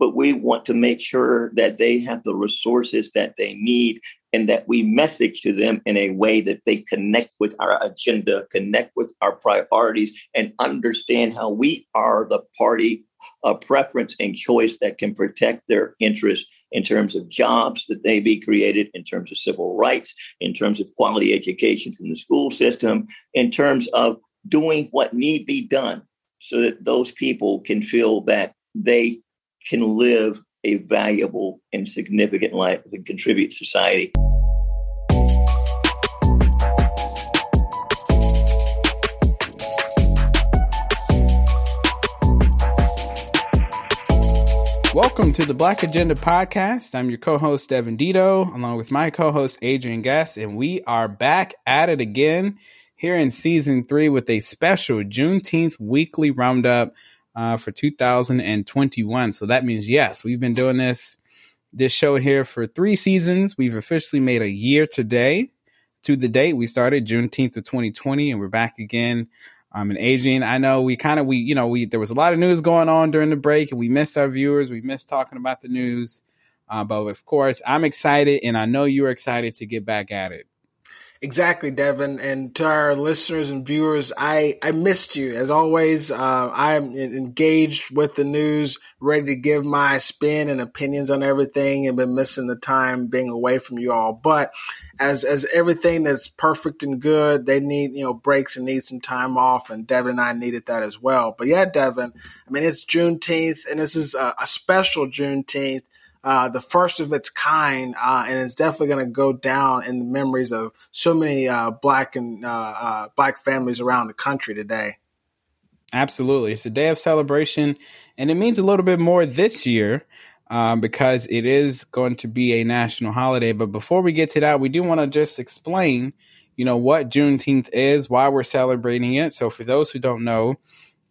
but we want to make sure that they have the resources that they need and that we message to them in a way that they connect with our agenda, connect with our priorities, and understand how we are the party of preference and choice that can protect their interests in terms of jobs that they be created, in terms of civil rights, in terms of quality education in the school system, in terms of doing what need be done so that those people can feel that they can live a valuable and significant life and contribute to society. Welcome to the Black Agenda Podcast. I'm your co-host Devin Dito, along with my co-host Adrian Guest, and we are back at it again here in season three with a special Juneteenth weekly roundup uh, for 2021. So that means yes, we've been doing this this show here for three seasons. We've officially made a year today to the date. We started Juneteenth of 2020, and we're back again um, and Adrian, I know we kind of we you know we there was a lot of news going on during the break, and we missed our viewers. We missed talking about the news, uh, but of course, I'm excited, and I know you're excited to get back at it. Exactly, Devin. And to our listeners and viewers, I, I missed you. As always, uh, I am engaged with the news, ready to give my spin and opinions on everything and been missing the time being away from you all. But as, as everything that's perfect and good, they need, you know, breaks and need some time off. And Devin and I needed that as well. But yeah, Devin, I mean, it's Juneteenth and this is a, a special Juneteenth uh, the first of its kind, uh, and it's definitely going to go down in the memories of so many uh, black and uh, uh, black families around the country today. Absolutely, it's a day of celebration, and it means a little bit more this year um, because it is going to be a national holiday. But before we get to that, we do want to just explain, you know, what Juneteenth is, why we're celebrating it. So, for those who don't know,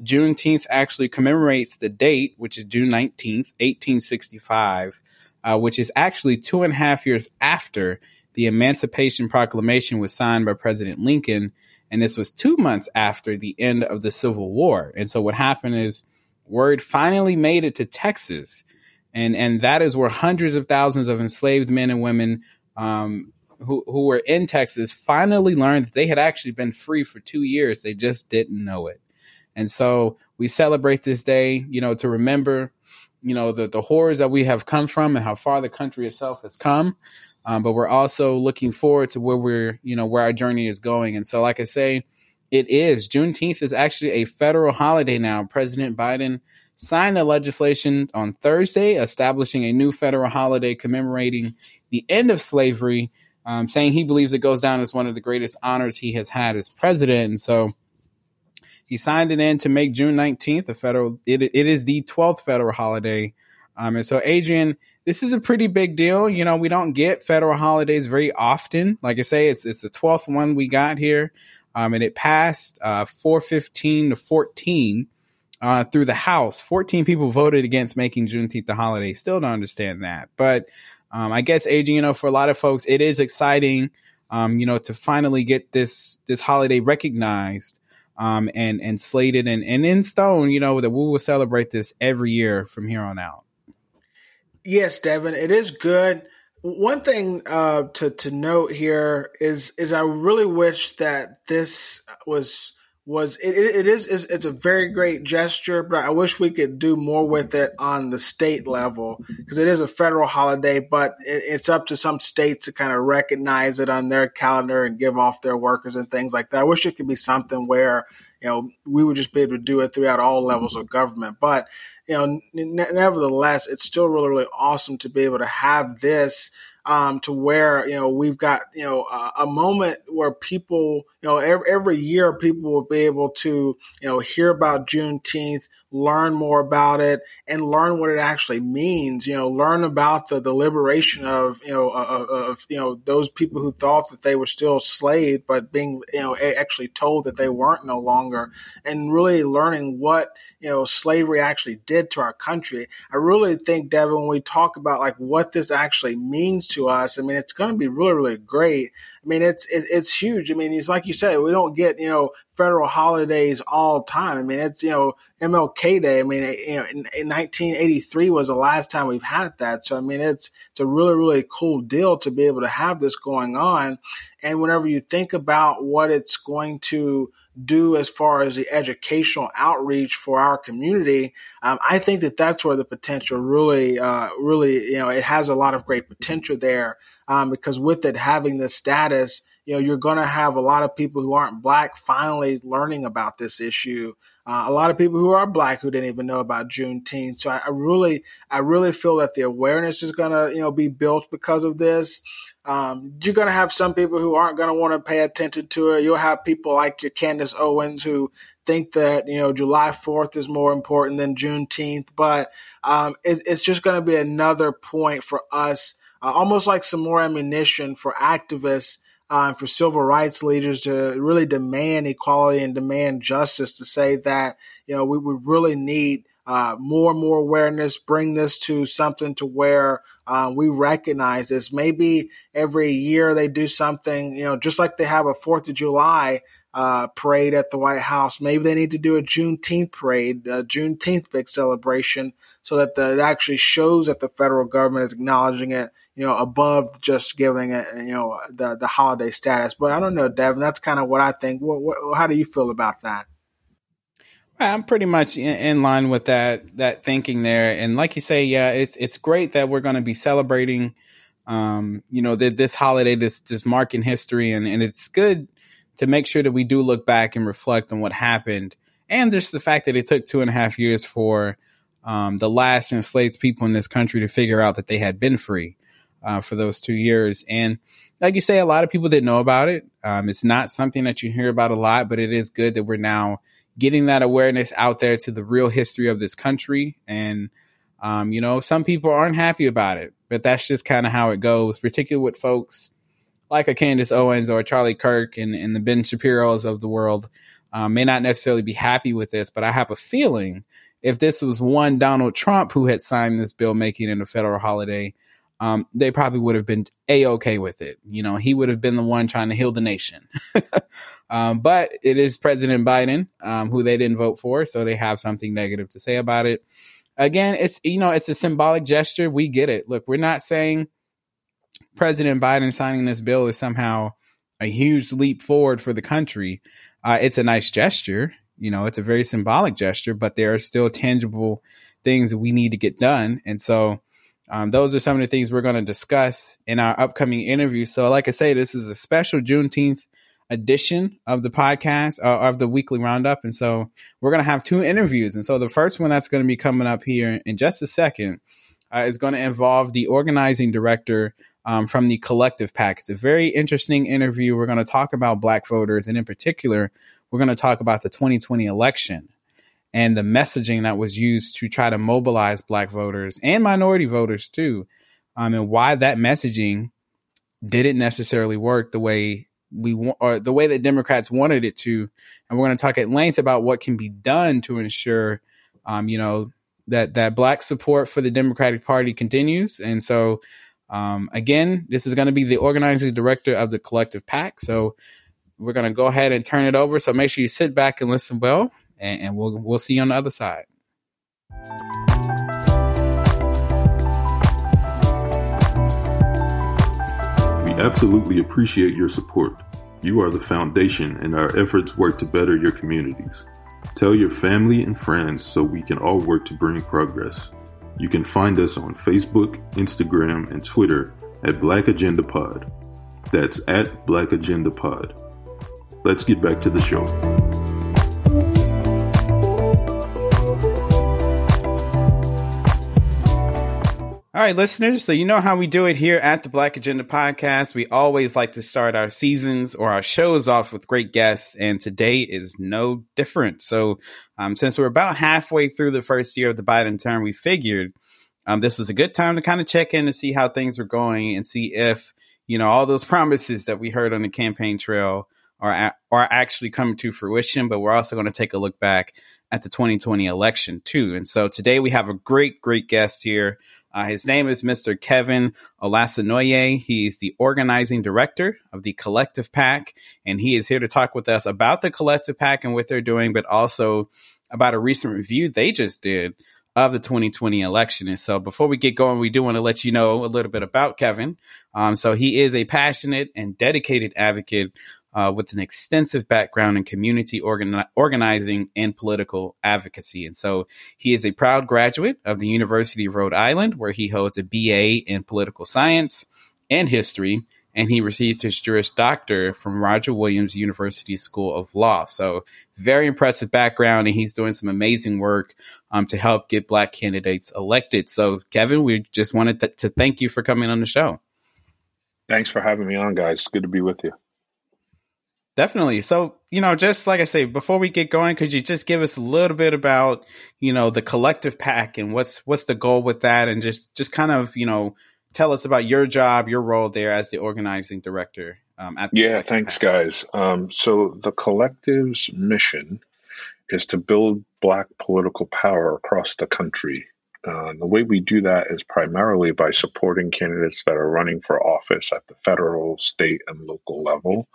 Juneteenth actually commemorates the date, which is June 19th, 1865, uh, which is actually two and a half years after the Emancipation Proclamation was signed by President Lincoln. And this was two months after the end of the Civil War. And so what happened is word finally made it to Texas. And, and that is where hundreds of thousands of enslaved men and women um, who, who were in Texas finally learned that they had actually been free for two years. They just didn't know it. And so we celebrate this day, you know, to remember, you know, the, the horrors that we have come from and how far the country itself has come. Um, but we're also looking forward to where we're, you know, where our journey is going. And so, like I say, it is Juneteenth is actually a federal holiday now. President Biden signed the legislation on Thursday, establishing a new federal holiday commemorating the end of slavery, um, saying he believes it goes down as one of the greatest honors he has had as president. And so, he signed it in to make June 19th a federal, it, it is the 12th federal holiday. Um, and so, Adrian, this is a pretty big deal. You know, we don't get federal holidays very often. Like I say, it's, it's the 12th one we got here. Um, and it passed uh, 415 to 14 uh, through the House. 14 people voted against making Juneteenth the holiday. Still don't understand that. But um, I guess, Adrian, you know, for a lot of folks, it is exciting, um, you know, to finally get this this holiday recognized um, and and slated and, and in stone, you know, that we will celebrate this every year from here on out. Yes, Devin, it is good. One thing uh, to to note here is is I really wish that this was was it, it is it's a very great gesture, but I wish we could do more with it on the state level because it is a federal holiday, but it, it's up to some states to kind of recognize it on their calendar and give off their workers and things like that. I wish it could be something where you know we would just be able to do it throughout all levels of government, but you know, nevertheless, it's still really really awesome to be able to have this um, to where you know we've got you know a moment where people you know every, every, year people will be able to you know hear about Juneteenth, learn more about it, and learn what it actually means. You know, learn about the, the liberation of you know of, of you know those people who thought that they were still slaves, but being you know actually told that they weren't no longer, and really learning what you know slavery actually did to our country. I really think, Devin, when we talk about like what this actually means to us, I mean, it's going to be really, really great. I mean, it's it, it's huge. I mean, it's like you said, we don't get you know federal holidays all time. I mean, it's you know MLK Day. I mean, you know, in, in 1983 was the last time we've had that. So I mean, it's it's a really, really cool deal to be able to have this going on. And whenever you think about what it's going to do as far as the educational outreach for our community, um, I think that that's where the potential really, uh, really, you know, it has a lot of great potential there um, because with it having this status, you know, you're going to have a lot of people who aren't black finally learning about this issue. Uh, a lot of people who are black who didn't even know about Juneteenth. So I, I really, I really feel that the awareness is going to, you know, be built because of this. Um, you're going to have some people who aren't going to want to pay attention to it. You'll have people like your Candace Owens who think that, you know, July 4th is more important than Juneteenth. But um, it, it's just going to be another point for us, uh, almost like some more ammunition for activists uh, for civil rights leaders to really demand equality and demand justice to say that, you know, we would really need uh, more and more awareness, bring this to something to where uh, we recognize this. Maybe every year they do something, you know, just like they have a Fourth of July uh, parade at the White House. Maybe they need to do a Juneteenth parade, a Juneteenth big celebration, so that the, it actually shows that the federal government is acknowledging it, you know, above just giving it, you know, the the holiday status. But I don't know, Devin. That's kind of what I think. What, what, how do you feel about that? I'm pretty much in, in, line with that that thinking there, and like you say, yeah, it's it's great that we're going to be celebrating, um, you know, that this holiday, this this mark in history, and and it's good to make sure that we do look back and reflect on what happened, and just the fact that it took two and a half years for um, the last enslaved people in this country to figure out that they had been free uh, for those two years, and like you say, a lot of people didn't know about it. Um, it's not something that you hear about a lot, but it is good that we're now getting that awareness out there to the real history of this country. And, um, you know, some people aren't happy about it, but that's just kind of how it goes, particularly with folks like a Candace Owens or Charlie Kirk and, and the Ben Shapiro's of the world. Um, may not necessarily be happy with this, but I have a feeling if this was one Donald Trump who had signed this bill making it a federal holiday, um, they probably would have been a okay with it. You know, he would have been the one trying to heal the nation. um, but it is President Biden, um, who they didn't vote for, so they have something negative to say about it. Again, it's you know, it's a symbolic gesture. We get it. Look, we're not saying President Biden signing this bill is somehow a huge leap forward for the country. Uh, it's a nice gesture. You know, it's a very symbolic gesture, but there are still tangible things that we need to get done, and so um, those are some of the things we're going to discuss in our upcoming interview. So, like I say, this is a special Juneteenth edition of the podcast uh, of the weekly roundup, and so we're going to have two interviews. And so, the first one that's going to be coming up here in just a second uh, is going to involve the organizing director um, from the Collective PAC. It's a very interesting interview. We're going to talk about Black voters, and in particular, we're going to talk about the 2020 election and the messaging that was used to try to mobilize black voters and minority voters too, um, and why that messaging didn't necessarily work the way we want or the way that Democrats wanted it to. And we're going to talk at length about what can be done to ensure, um, you know, that that black support for the Democratic Party continues. And so, um, again, this is going to be the organizing director of the collective PAC. So we're going to go ahead and turn it over. So make sure you sit back and listen well and, and we'll we'll see you on the other side. We absolutely appreciate your support. You are the foundation, and our efforts work to better your communities. Tell your family and friends so we can all work to bring progress. You can find us on Facebook, Instagram, and Twitter at Black Agenda Pod. That's at Black Agenda Pod. Let's get back to the show. All right, listeners. So, you know how we do it here at the Black Agenda Podcast. We always like to start our seasons or our shows off with great guests, and today is no different. So, um, since we're about halfway through the first year of the Biden term, we figured um, this was a good time to kind of check in to see how things were going and see if, you know, all those promises that we heard on the campaign trail are, are actually coming to fruition. But we're also going to take a look back at the 2020 election too. And so today we have a great, great guest here. Uh, his name is Mr. Kevin Olasanoye. He's the organizing director of the Collective PAC, and he is here to talk with us about the Collective PAC and what they're doing, but also about a recent review they just did of the 2020 election. And so before we get going, we do want to let you know a little bit about Kevin. Um, so he is a passionate and dedicated advocate uh, with an extensive background in community organi- organizing and political advocacy. And so he is a proud graduate of the University of Rhode Island, where he holds a BA in political science and history. And he received his Juris Doctor from Roger Williams University School of Law. So, very impressive background, and he's doing some amazing work um, to help get Black candidates elected. So, Kevin, we just wanted th- to thank you for coming on the show. Thanks for having me on, guys. Good to be with you. Definitely. So, you know, just like I say, before we get going, could you just give us a little bit about, you know, the collective PAC and what's what's the goal with that and just just kind of, you know, tell us about your job, your role there as the organizing director. Um, yeah, thanks, PAC. guys. Um, so the collective's mission is to build Black political power across the country. Uh, the way we do that is primarily by supporting candidates that are running for office at the federal, state, and local level.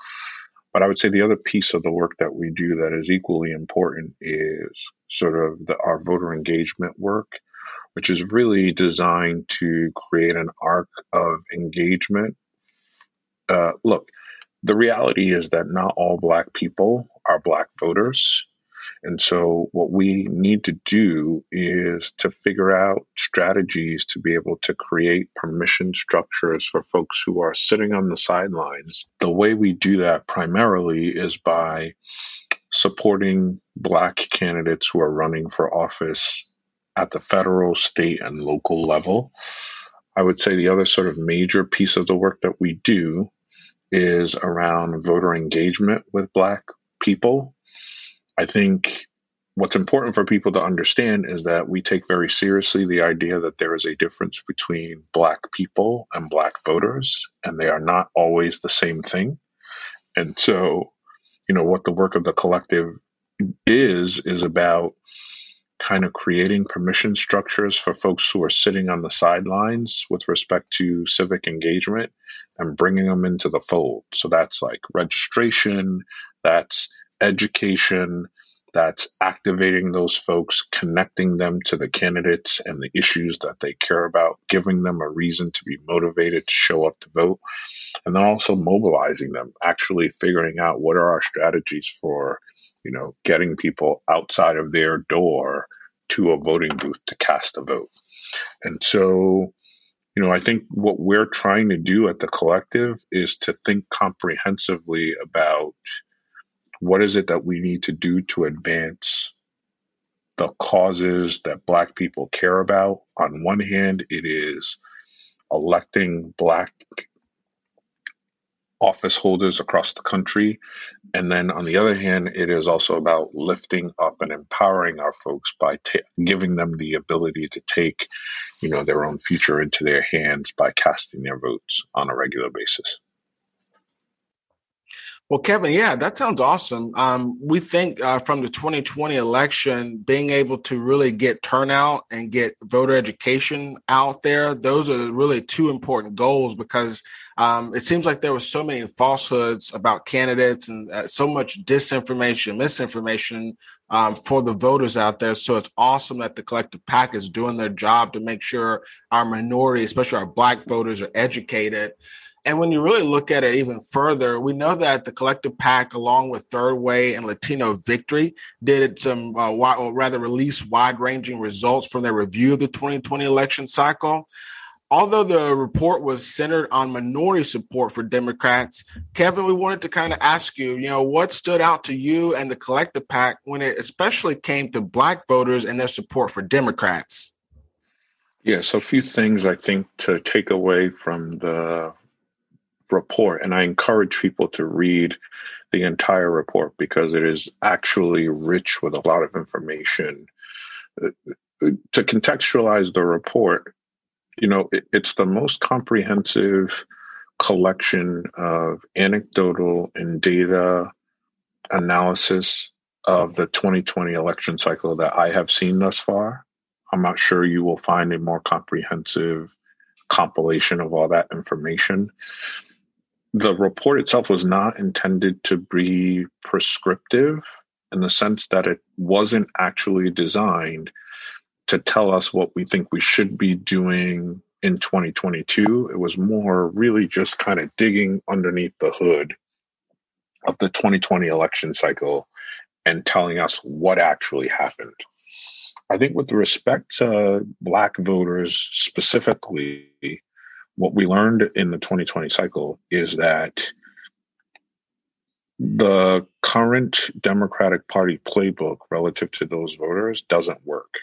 But I would say the other piece of the work that we do that is equally important is sort of the, our voter engagement work, which is really designed to create an arc of engagement. Uh, look, the reality is that not all Black people are Black voters. And so, what we need to do is to figure out strategies to be able to create permission structures for folks who are sitting on the sidelines. The way we do that primarily is by supporting Black candidates who are running for office at the federal, state, and local level. I would say the other sort of major piece of the work that we do is around voter engagement with Black people I think what's important for people to understand is that we take very seriously the idea that there is a difference between black people and black voters, and they are not always the same thing. And so, you know, what the work of the collective is, is about kind of creating permission structures for folks who are sitting on the sidelines with respect to civic engagement and bringing them into the fold. So that's like registration, that's education that's activating those folks, connecting them to the candidates and the issues that they care about, giving them a reason to be motivated to show up to vote, and then also mobilizing them, actually figuring out what are our strategies for, you know, getting people outside of their door to a voting booth to cast a vote. And so, you know, I think what we're trying to do at the collective is to think comprehensively about what is it that we need to do to advance the causes that Black people care about? On one hand, it is electing Black office holders across the country. And then on the other hand, it is also about lifting up and empowering our folks by t- giving them the ability to take, you know, their own future into their hands by casting their votes on a regular basis. Well, Kevin, yeah, that sounds awesome. Um, we think uh, from the 2020 election, being able to really get turnout and get voter education out there, those are really two important goals because um, it seems like there were so many falsehoods about candidates and uh, so much disinformation, misinformation um, for the voters out there. So it's awesome that the collective PAC is doing their job to make sure our minority, especially our Black voters, are educated. And when you really look at it even further, we know that the collective PAC, along with Third Way and Latino Victory, did some, uh, wide, or rather, release wide ranging results from their review of the 2020 election cycle. Although the report was centered on minority support for Democrats, Kevin, we wanted to kind of ask you, you know, what stood out to you and the collective PAC when it especially came to Black voters and their support for Democrats? Yeah, so a few things I think to take away from the report, and I encourage people to read the entire report because it is actually rich with a lot of information. Uh, uh, to contextualize the report, you know, it, it's the most comprehensive collection of anecdotal and data analysis of the 2020 election cycle that I have seen thus far. I'm not sure you will find a more comprehensive compilation of all that information. The report itself was not intended to be prescriptive in the sense that it wasn't actually designed to tell us what we think we should be doing in 2022. It was more really just kind of digging underneath the hood of the 2020 election cycle and telling us what actually happened. I think, with respect to Black voters specifically, what we learned in the 2020 cycle is that the current Democratic Party playbook relative to those voters doesn't work.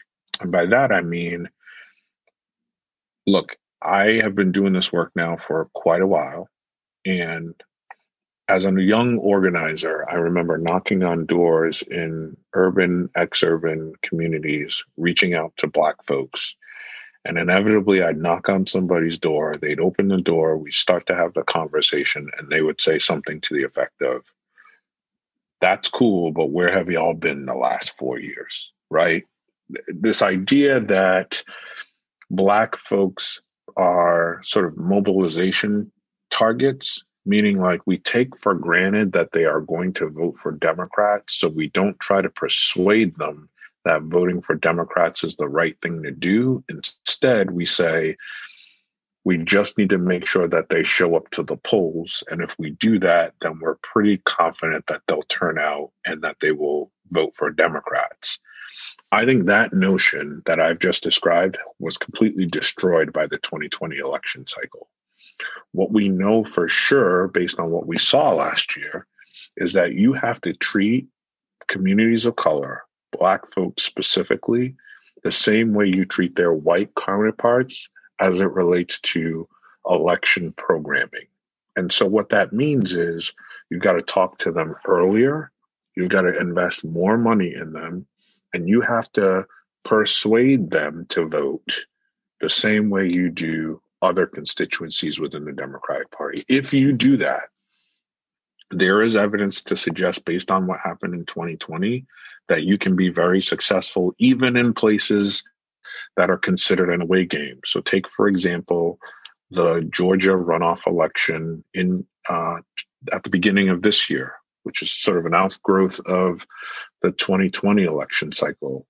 And by that, I mean, look, I have been doing this work now for quite a while. And as a young organizer, I remember knocking on doors in urban, ex-urban communities, reaching out to Black folks. And inevitably, I'd knock on somebody's door. They'd open the door. We start to have the conversation, and they would say something to the effect of, "That's cool, but where have y'all been the last four years?" Right? This idea that Black folks are sort of mobilization targets meaning like we take for granted that they are going to vote for Democrats. So we don't try to persuade them that voting for Democrats is the right thing to do. Instead, we say, we just need to make sure that they show up to the polls. And if we do that, then we're pretty confident that they'll turn out and that they will vote for Democrats. I think that notion that I've just described was completely destroyed by the 2020 election cycle. What we know for sure, based on what we saw last year, is that you have to treat communities of color, Black folks specifically, the same way you treat their white counterparts as it relates to election programming. And so, what that means is you've got to talk to them earlier, you've got to invest more money in them, and you have to persuade them to vote the same way you do other constituencies within the Democratic Party. If you do that, there is evidence to suggest, based on what happened in 2020, that you can be very successful even in places that are considered an away game. So, take for example the Georgia runoff election in uh, at the beginning of this year, which is sort of an outgrowth of the 2020 election cycle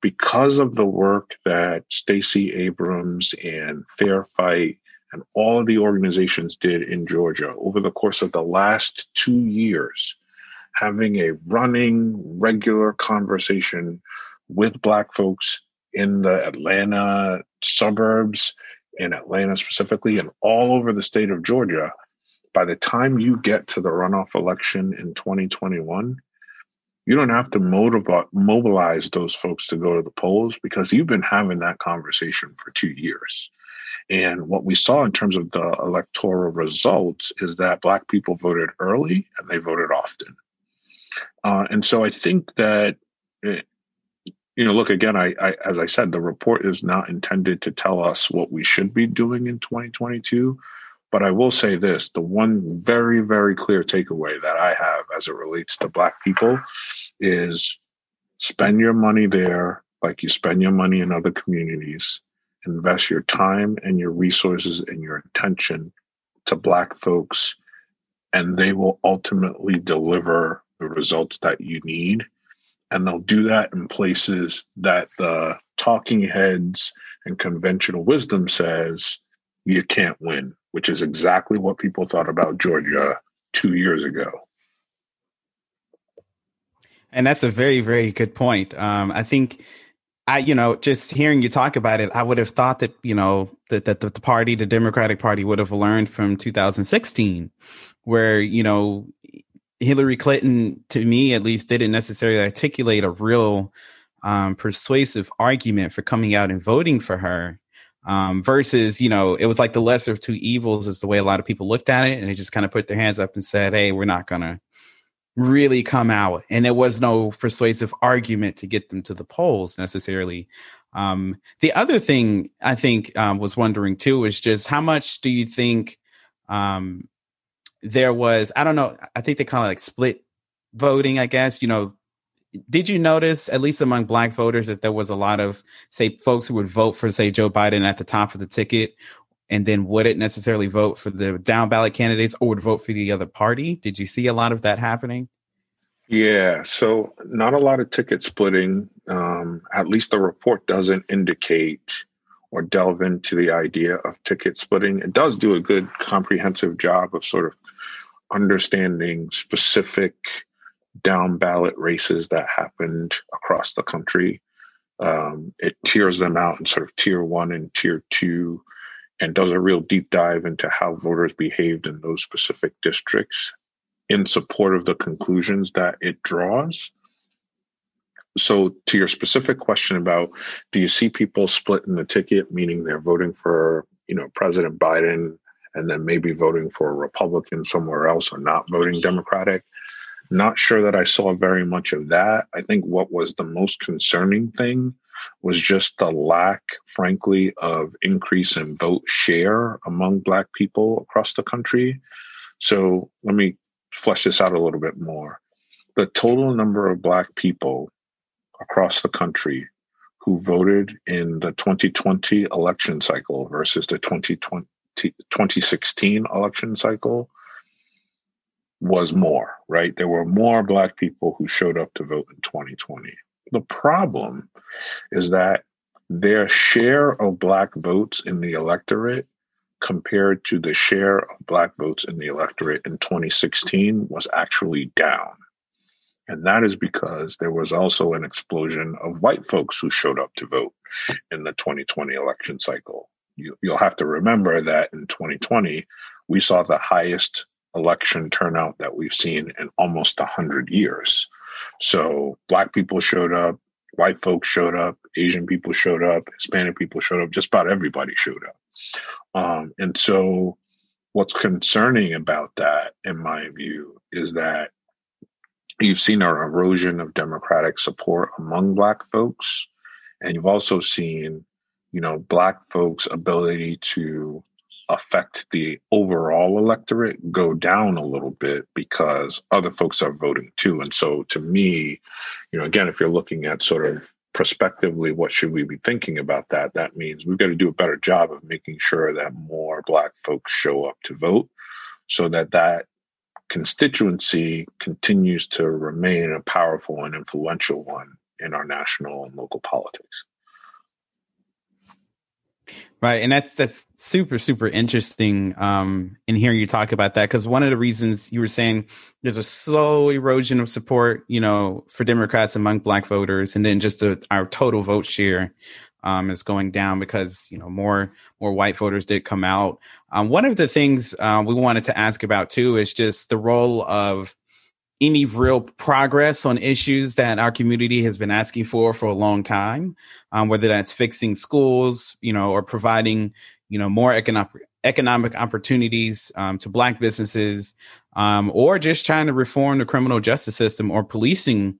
because of the work that Stacey Abrams and Fair Fight and all of the organizations did in Georgia over the course of the last two years, having a running, regular conversation with Black folks in the Atlanta suburbs, in Atlanta specifically, and all over the state of Georgia. By the time you get to the runoff election in 2021, you don't have to motiv- mobilize those folks to go to the polls because you've been having that conversation for two years. And what we saw in terms of the electoral results is that Black people voted early and they voted often. Uh, and so I think that, it, you know, look, again, I, I, as I said, the report is not intended to tell us what we should be doing in 2022. But I will say this the one very, very clear takeaway that I have as it relates to Black people is spend your money there like you spend your money in other communities. Invest your time and your resources and your attention to Black folks, and they will ultimately deliver the results that you need. And they'll do that in places that the talking heads and conventional wisdom says you can't win which is exactly what people thought about Georgia two years ago. And that's a very, very good point. Um, I think I, you know, just hearing you talk about it, I would have thought that, you know, that, that the party, the Democratic Party would have learned from 2016, where, you know, Hillary Clinton, to me at least, didn't necessarily articulate a real um, persuasive argument for coming out and voting for her um, versus you know it was like the lesser of two evils is the way a lot of people looked at it and they just kind of put their hands up and said hey we're not gonna really come out. And there was no persuasive argument to get them to the polls necessarily. Um, the other thing i think um, was wondering too is just how much do you think um, there was i don't know i think they kind of like split voting i guess you know did you notice, at least among black voters, that there was a lot of, say, folks who would vote for, say, Joe Biden at the top of the ticket and then wouldn't necessarily vote for the down ballot candidates or would vote for the other party? Did you see a lot of that happening? Yeah, so not a lot of ticket splitting. Um, at least the report doesn't indicate or delve into the idea of ticket splitting. It does do a good comprehensive job of sort of understanding specific down ballot races that happened across the country. Um, it tiers them out in sort of tier one and tier two and does a real deep dive into how voters behaved in those specific districts in support of the conclusions that it draws. So, to your specific question about do you see people splitting the ticket, meaning they're voting for, you know, President Biden and then maybe voting for a Republican somewhere else or not voting Democratic? Not sure that I saw very much of that. I think what was the most concerning thing was just the lack, frankly, of increase in vote share among Black people across the country. So let me flesh this out a little bit more. The total number of Black people across the country who voted in the 2020 election cycle versus the 2020, 2016 election cycle was more, right? There were more Black people who showed up to vote in 2020. The problem is that their share of Black votes in the electorate compared to the share of Black votes in the electorate in 2016 was actually down. And that is because there was also an explosion of white folks who showed up to vote in the 2020 election cycle. You, will have to remember that in 2020, we saw the highest election turnout that we've seen in almost 100 years. So black people showed up, white folks showed up, Asian people showed up, Hispanic people showed up, just about everybody showed up. Um, and so what's concerning about that, in my view, is that you've seen an erosion of democratic support among black folks and you've also seen you know black folks ability to affect the overall electorate go down a little bit because other folks are voting too. And so to me, you know, again, if you're looking at sort of prospectively, what should we be thinking about that? That means we've got to do a better job of making sure that more Black folks show up to vote so that that constituency continues to remain a powerful and influential one in our national and local politics. Right, and that's that's super super interesting. Um, in hearing you talk about that, because one of the reasons you were saying there's a slow erosion of support, you know, for Democrats among Black voters, and then just the, our total vote share um, is going down because you know more more white voters did come out. Um, one of the things uh, we wanted to ask about too is just the role of any real progress on issues that our community has been asking for for a long time, um, whether that's fixing schools, you know, or providing, you know, more economic economic opportunities um, to black businesses, um, or just trying to reform the criminal justice system or policing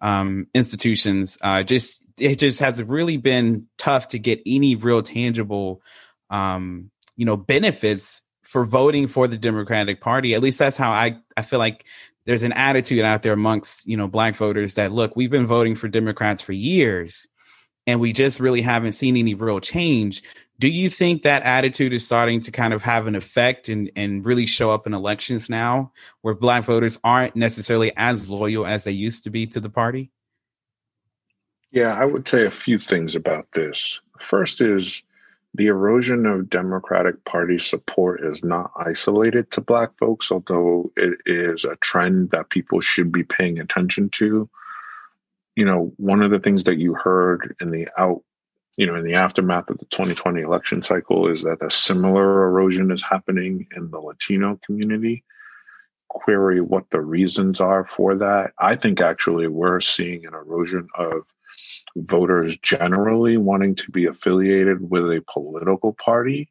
um, institutions. Uh, just it just has really been tough to get any real tangible, um, you know, benefits for voting for the Democratic Party. At least that's how I I feel like there's an attitude out there amongst you know black voters that look we've been voting for democrats for years and we just really haven't seen any real change. Do you think that attitude is starting to kind of have an effect and, and really show up in elections now where black voters aren't necessarily as loyal as they used to be to the party? Yeah i would say a few things about this. First is the erosion of Democratic Party support is not isolated to Black folks, although it is a trend that people should be paying attention to. You know, one of the things that you heard in the out, you know, in the aftermath of the 2020 election cycle is that a similar erosion is happening in the Latino community. Query what the reasons are for that. I think actually we're seeing an erosion of voters generally wanting to be affiliated with a political party.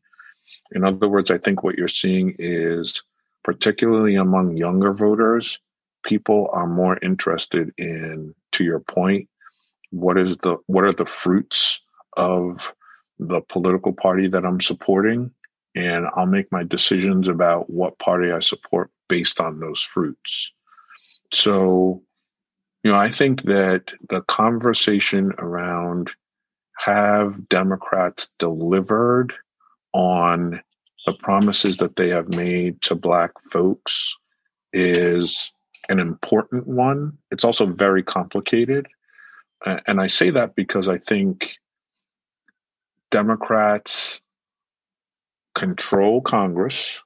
In other words, I think what you're seeing is, particularly among younger voters, people are more interested in, to your point, what is the what are the fruits of the political party that I'm supporting, and I'll make my decisions about what party I support based on those fruits. So you know, I think that the conversation around have Democrats delivered on the promises that they have made to Black folks is an important one. It's also very complicated. And I say that because I think Democrats control Congress,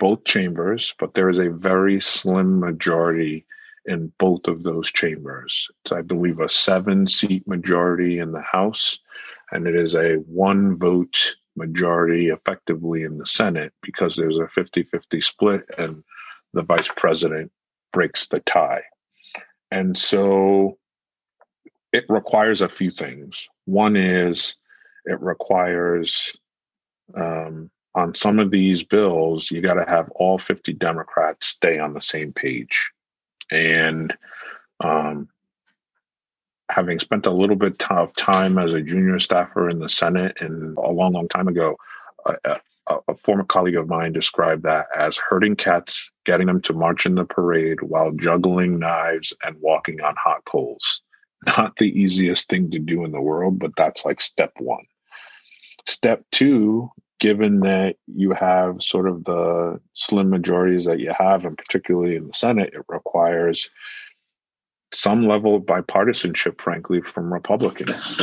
both chambers, but there is a very slim majority in both of those chambers. It's, I believe, a seven seat majority in the House, and it is a one vote majority effectively in the Senate because there's a 50 50 split and the vice president breaks the tie. And so it requires a few things. One is it requires um, on some of these bills, you got to have all 50 Democrats stay on the same page. And um, having spent a little bit of time as a junior staffer in the Senate and a long, long time ago, a, a, a, former colleague of mine described that as herding cats, getting them to march in the parade while juggling knives and walking on hot coals. Not the easiest thing to do in the world, but that's like step one. Step two given that you have sort of the slim majorities that you have, and particularly in the Senate, it requires some level of bipartisanship, frankly, from Republicans.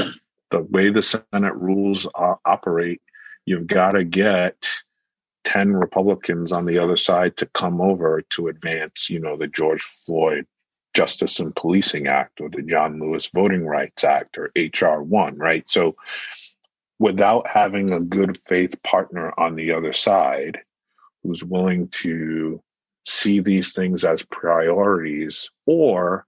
The way the Senate rules operate, you've got to get 10 Republicans on the other side to come over to advance, you know, the George Floyd Justice and Policing Act or the John Lewis Voting Rights Act or HR 1, right? So without having a good faith partner on the other side who's willing to see these things as priorities or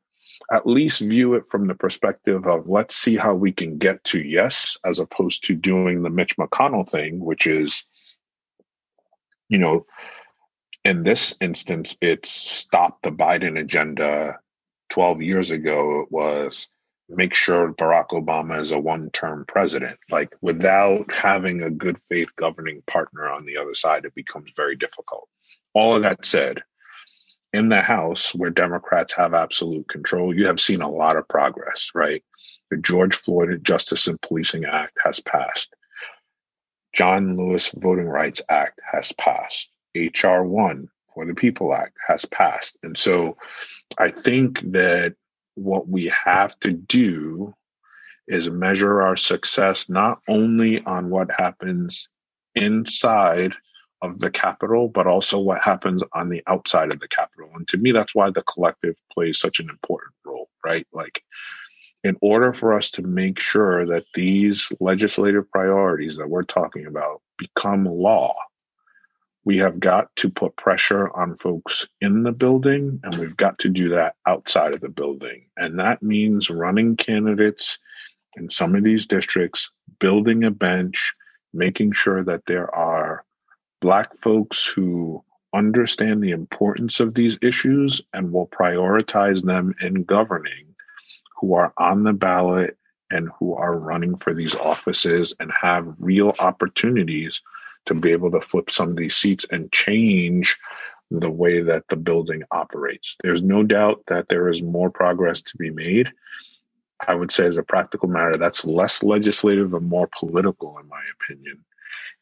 at least view it from the perspective of let's see how we can get to yes as opposed to doing the Mitch McConnell thing which is you know in this instance it's stop the Biden agenda. 12 years ago it was make sure Barack Obama is a one term president. Like without having a good faith governing partner on the other side, it becomes very difficult. All of that said, in the House, where Democrats have absolute control, you have seen a lot of progress, right? The George Floyd Justice and Policing Act has passed. John Lewis Voting Rights Act has passed. H.R. 1 for the People Act has passed. And so I think that what we have to do is measure our success not only on what happens inside of the Capitol, but also what happens on the outside of the Capitol. And to me, that's why the collective plays such an important role, right? Like, in order for us to make sure that these legislative priorities that we're talking about become law, we have got to put pressure on folks in the building and we've got to do that outside of the building. And that means running candidates in some of these districts, building a bench, making sure that there are Black folks who understand the importance of these issues and will prioritize them in governing, who are on the ballot and who are running for these offices and have real opportunities to be able to flip some of these seats and change the way that the building operates. There's no doubt that there is more progress to be made. I would say, as a practical matter, that's less legislative and more political, in my opinion.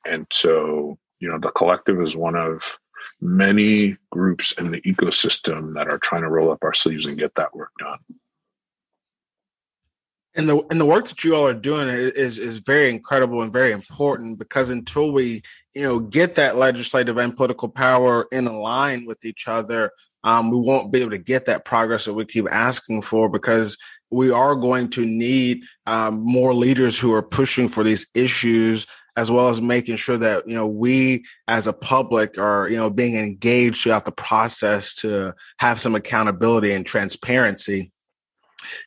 And so, you know, the collective is one of many groups in the ecosystem that are trying to roll up our sleeves and get that work done. And the and the work that you all are doing is is very incredible and very important because until we you know get that legislative and political power in line with each other, um, we won't be able to get that progress that we keep asking for because we are going to need um, more leaders who are pushing for these issues as well as making sure that you know we as a public are you know being engaged throughout the process to have some accountability and transparency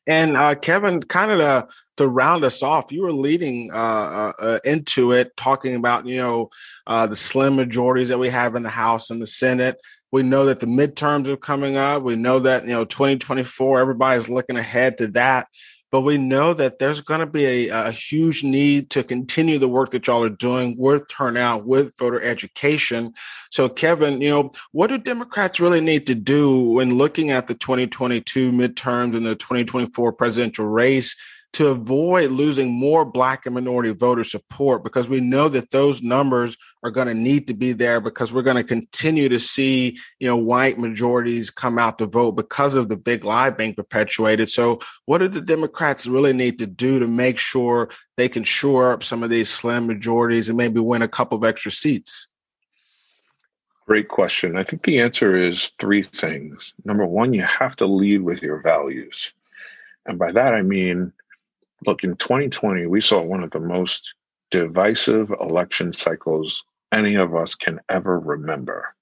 and uh, Kevin, kind of to, to round us off, you were leading uh, uh, uh, into it, talking about you know uh, the slim majorities that we have in the House and the Senate. We know that the midterms are coming up. We know that you know 2024, everybody's looking ahead to that. But we know that there's going to be a, a, huge need to continue the work that y'all are doing with turnout, with voter education. So, Kevin, you know, what do Democrats really need to do when looking at the 2022 midterms and the 2024 presidential race to avoid losing more black and minority voter support because we know that those numbers are going to need to be there because we're going to continue to see you know white majorities come out to vote because of the big lie being perpetuated so what do the democrats really need to do to make sure they can shore up some of these slim majorities and maybe win a couple of extra seats Great question. I think the answer is three things. Number one, you have to lead with your values. And by that, I mean look, in 2020, we saw one of the most divisive election cycles any of us can ever remember.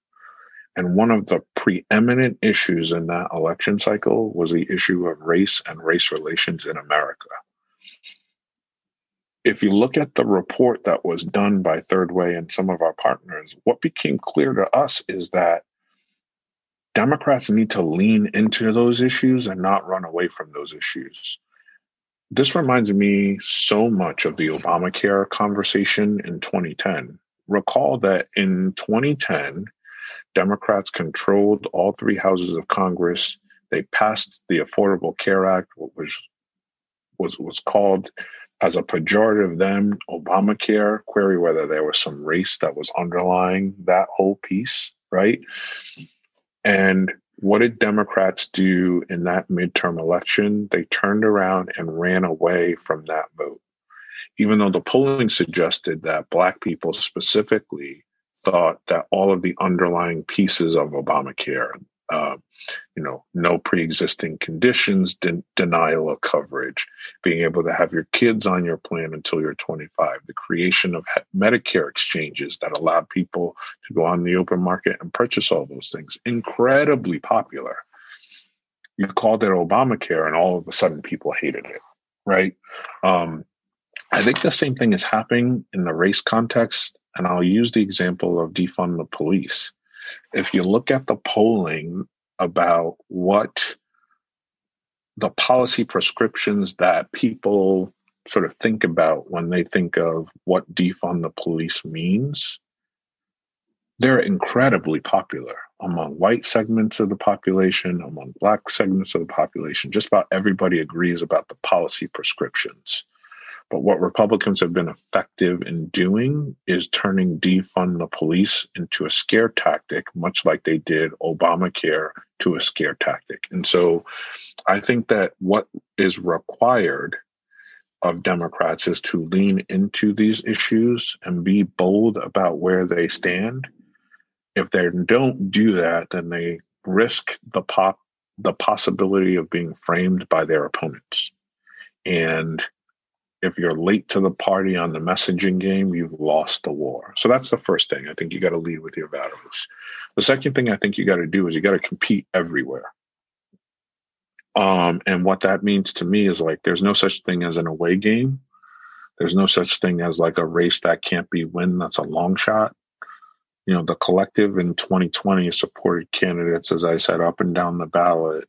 And one of the preeminent issues in that election cycle was the issue of race and race relations in America. If you look at the report that was done by Third Way and some of our partners, what became clear to us is that Democrats need to lean into those issues and not run away from those issues this reminds me so much of the Obamacare conversation in 2010. Recall that in 2010, Democrats controlled all three houses of Congress. They passed the Affordable Care Act, which was was called as a pejorative then Obamacare. Query whether there was some race that was underlying that whole piece, right? And what did Democrats do in that midterm election? They turned around and ran away from that vote. Even though the polling suggested that Black people specifically thought that all of the underlying pieces of Obamacare, uh, you know, no pre-existing conditions, de- denial of coverage, being able to have your kids on your plan until you're 25, the creation of Medicare exchanges that allowed people to go on the open market and purchase all those things, incredibly popular. You called it Obamacare, and all of a sudden people hated it, right? Um, I think the same thing is happening in the race context, and I'll use the example of defund the police if you look at the polling about what the policy prescriptions that people sort of think about when they think of what defund the police means, they're incredibly popular among white segments of the population, among black segments of the population. Just about everybody agrees about the policy prescriptions. But what Republicans have been effective in doing is turning defund the police into a scare tactic, much like they did Obamacare to a scare tactic. And so I think that what is required of Democrats is to lean into these issues and be bold about where they stand. If they don't do that, then they risk the pop the possibility of being framed by their opponents. And if you're late to the party on the messaging game, you've lost the war. So that's the first thing. I think you got to lead with your values. The second thing I think you got to do is you got to compete everywhere. Um, and what that means to me is like there's no such thing as an away game. There's no such thing as like a race that can't be win. That's a long shot. You know, the collective in 2020 supported candidates, as I said, up and down the ballot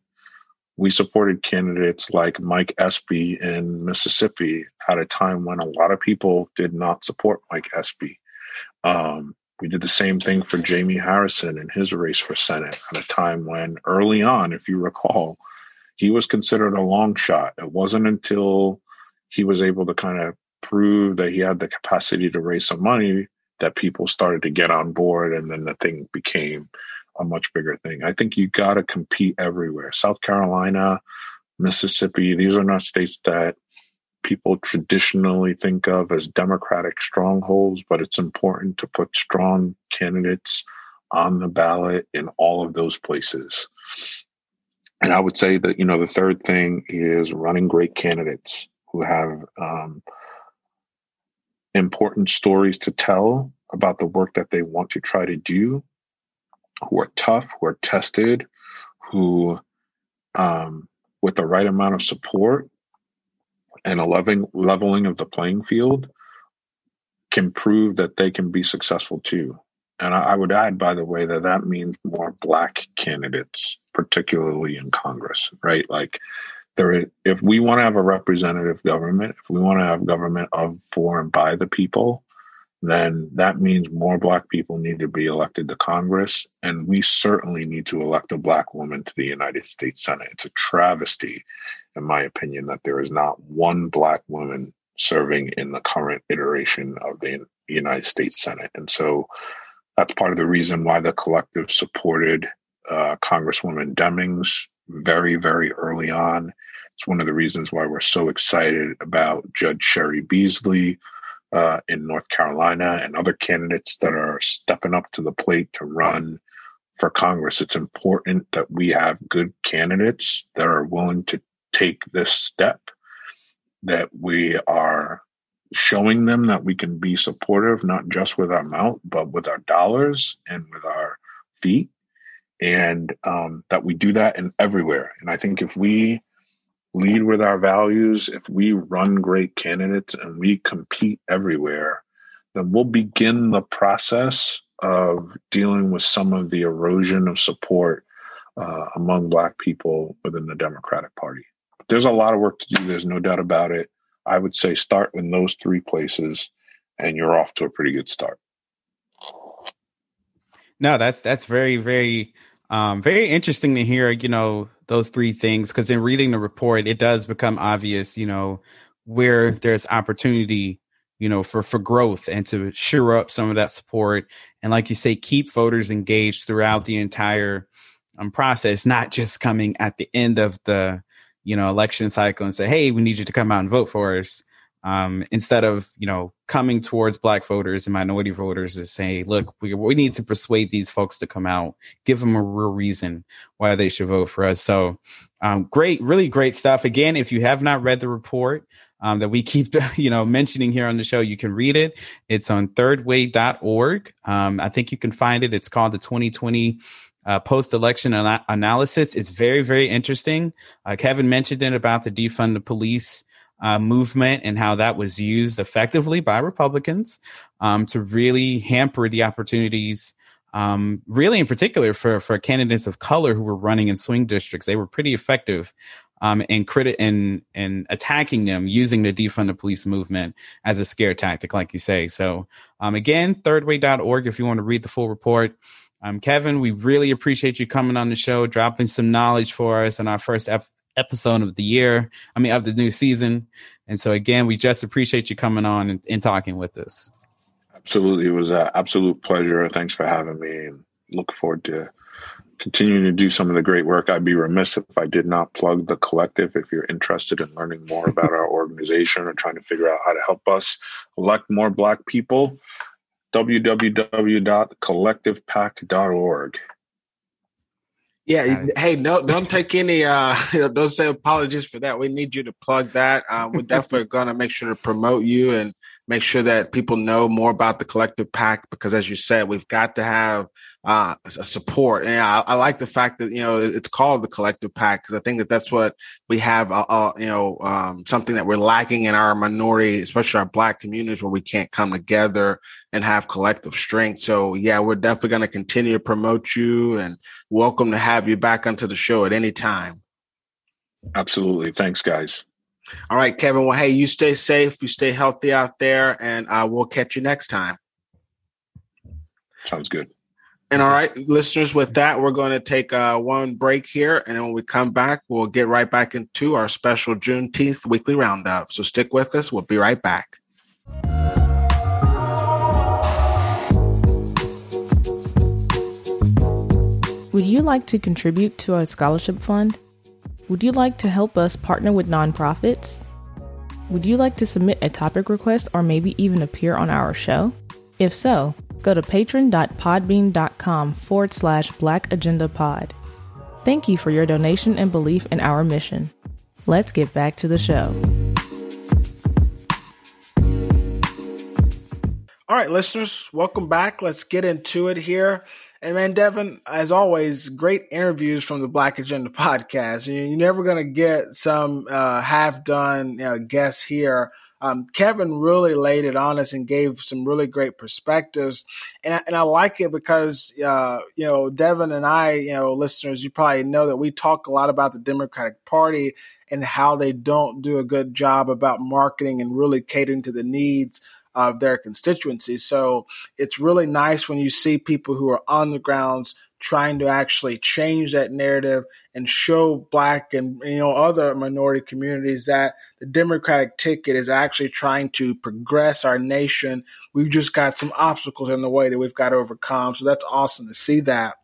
we supported candidates like Mike Espy in Mississippi at a time when a lot of people did not support Mike Espy. Um, we did the same thing for Jamie Harrison in his race for Senate at a time when early on, if you recall, he was considered a long shot. It wasn't until he was able to kind of prove that he had the capacity to raise some money that people started to get on board and then the thing became a much bigger thing. I think you got to compete everywhere. South Carolina, Mississippi, these are not states that people traditionally think of as Democratic strongholds, but it's important to put strong candidates on the ballot in all of those places. And I would say that, you know, the third thing is running great candidates who have um, important stories to tell about the work that they want to try to do who are tough, who are tested, who, um, with the right amount of support and a leveling, leveling of the playing field, can prove that they can be successful too. And I, I would add, by the way, that that means more black candidates, particularly in Congress, right? Like there, if we want to have a representative government, if we want to have government of, for, and by the people, then that means more black people need to be elected to Congress. And we certainly need to elect a black woman to the United States Senate. It's a travesty, in my opinion, that there is not one black woman serving in the current iteration of the United States Senate. And so that's part of the reason why the collective supported uh, Congresswoman Demings very, very early on. It's one of the reasons why we're so excited about Judge Cheri Beasley uh, in North Carolina and other candidates that are stepping up to the plate to run for Congress. It's important that we have good candidates that are willing to take this step, that we are showing them that we can be supportive, not just with our mouth, but with our dollars and with our feet. And um, that we do that in everywhere. And I think if we lead with our values, if we run great candidates and we compete everywhere, then we'll begin the process of dealing with some of the erosion of support uh, among Black people within the Democratic Party. There's a lot of work to do, there's no doubt about it. I would say start in those three places and you're off to a pretty good start. No, that's that's very very um, very interesting to hear, you know, those three things because in reading the report, it does become obvious, you know, where there's opportunity, you know, for for growth and to shore up some of that support, and like you say, keep voters engaged throughout the entire um, process, not just coming at the end of the you know election cycle and say, hey, we need you to come out and vote for us um, instead of you know coming towards black voters and minority voters is say look we, we need to persuade these folks to come out. Give them a real reason why they should vote for us. So um, great really great stuff. Again if you have not read the report um, that we keep you know mentioning here on the show you can read it. It's on thirdway.org um, i think you can find it. It's called the 2020 uh, post-election ana- analysis. It's very very interesting. Uh, kevin mentioned it about the defund the police uh, movement and how that was used effectively by Republicans um, to really hamper the opportunities. Um, really, in particular, for for candidates of color who were running in swing districts, they were pretty effective um, in credit in in attacking them using the defund the police movement as a scare tactic, like you say. So, um, again, thirdway.org if you want to read the full report. Um, Kevin, we really appreciate you coming on the show, dropping some knowledge for us in our first ep- episode of the year. I mean, of the new season. And so, again, we just appreciate you coming on and, and talking with us. Absolutely. It was an absolute pleasure. Thanks for having me and look forward to continuing to do some of the great work. I'd be remiss if I did not plug the collective. If you're interested in learning more about our organization or trying to figure out how to help us elect more Black people, www.collectivepac.org. Yeah, hey, no, don't take any. uh Don't say apologies for that. We need you to plug that. Um, we're definitely going to make sure to promote you and make sure that people know more about the collective pac because, as you said, we've got to have uh, a support. And I, I, like the fact that, you know, it's called the collective pac because I think that that's what we have, uh, uh, you know, um, something that we're lacking in our minority, especially our black communities where we can't come together and have collective strength. So yeah, we're definitely going to continue to promote you and welcome to have you back onto the show at any time. Absolutely. Thanks guys. All right, Kevin. Well, hey, you stay safe, you stay healthy out there, and uh, we'll catch you next time. Sounds good. And all right, listeners, with that, we're going to take uh, one break here. And when we come back, we'll get right back into our special Juneteenth weekly roundup. So stick with us. We'll be right back. Would you like to contribute to our scholarship fund? Would you like to help us partner with nonprofits? Would you like to submit a topic request or maybe even appear on our show? If so, go to patron.podbean.com forward slash black agenda pod. Thank you for your donation and belief in our mission. Let's get back to the show. All right, listeners, welcome back. Let's get into it here. And man, Devin, as always, great interviews from the Black Agenda podcast. You're never going to get some uh, half done you know, guests here um, Kevin really laid it on us and gave some really great perspectives, and I, and I like it because uh, you know Devin and I, you know, listeners, you probably know that we talk a lot about the Democratic Party and how they don't do a good job about marketing and really catering to the needs of their constituencies. So it's really nice when you see people who are on the grounds trying to actually change that narrative and show black and you know other minority communities that the democratic ticket is actually trying to progress our nation. We've just got some obstacles in the way that we've got to overcome. So that's awesome to see that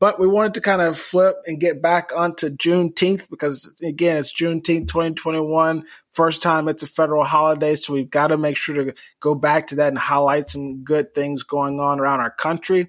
but we wanted to kind of flip and get back onto Juneteenth because again, it's Juneteenth 2021. First time it's a federal holiday. So we've got to make sure to go back to that and highlight some good things going on around our country.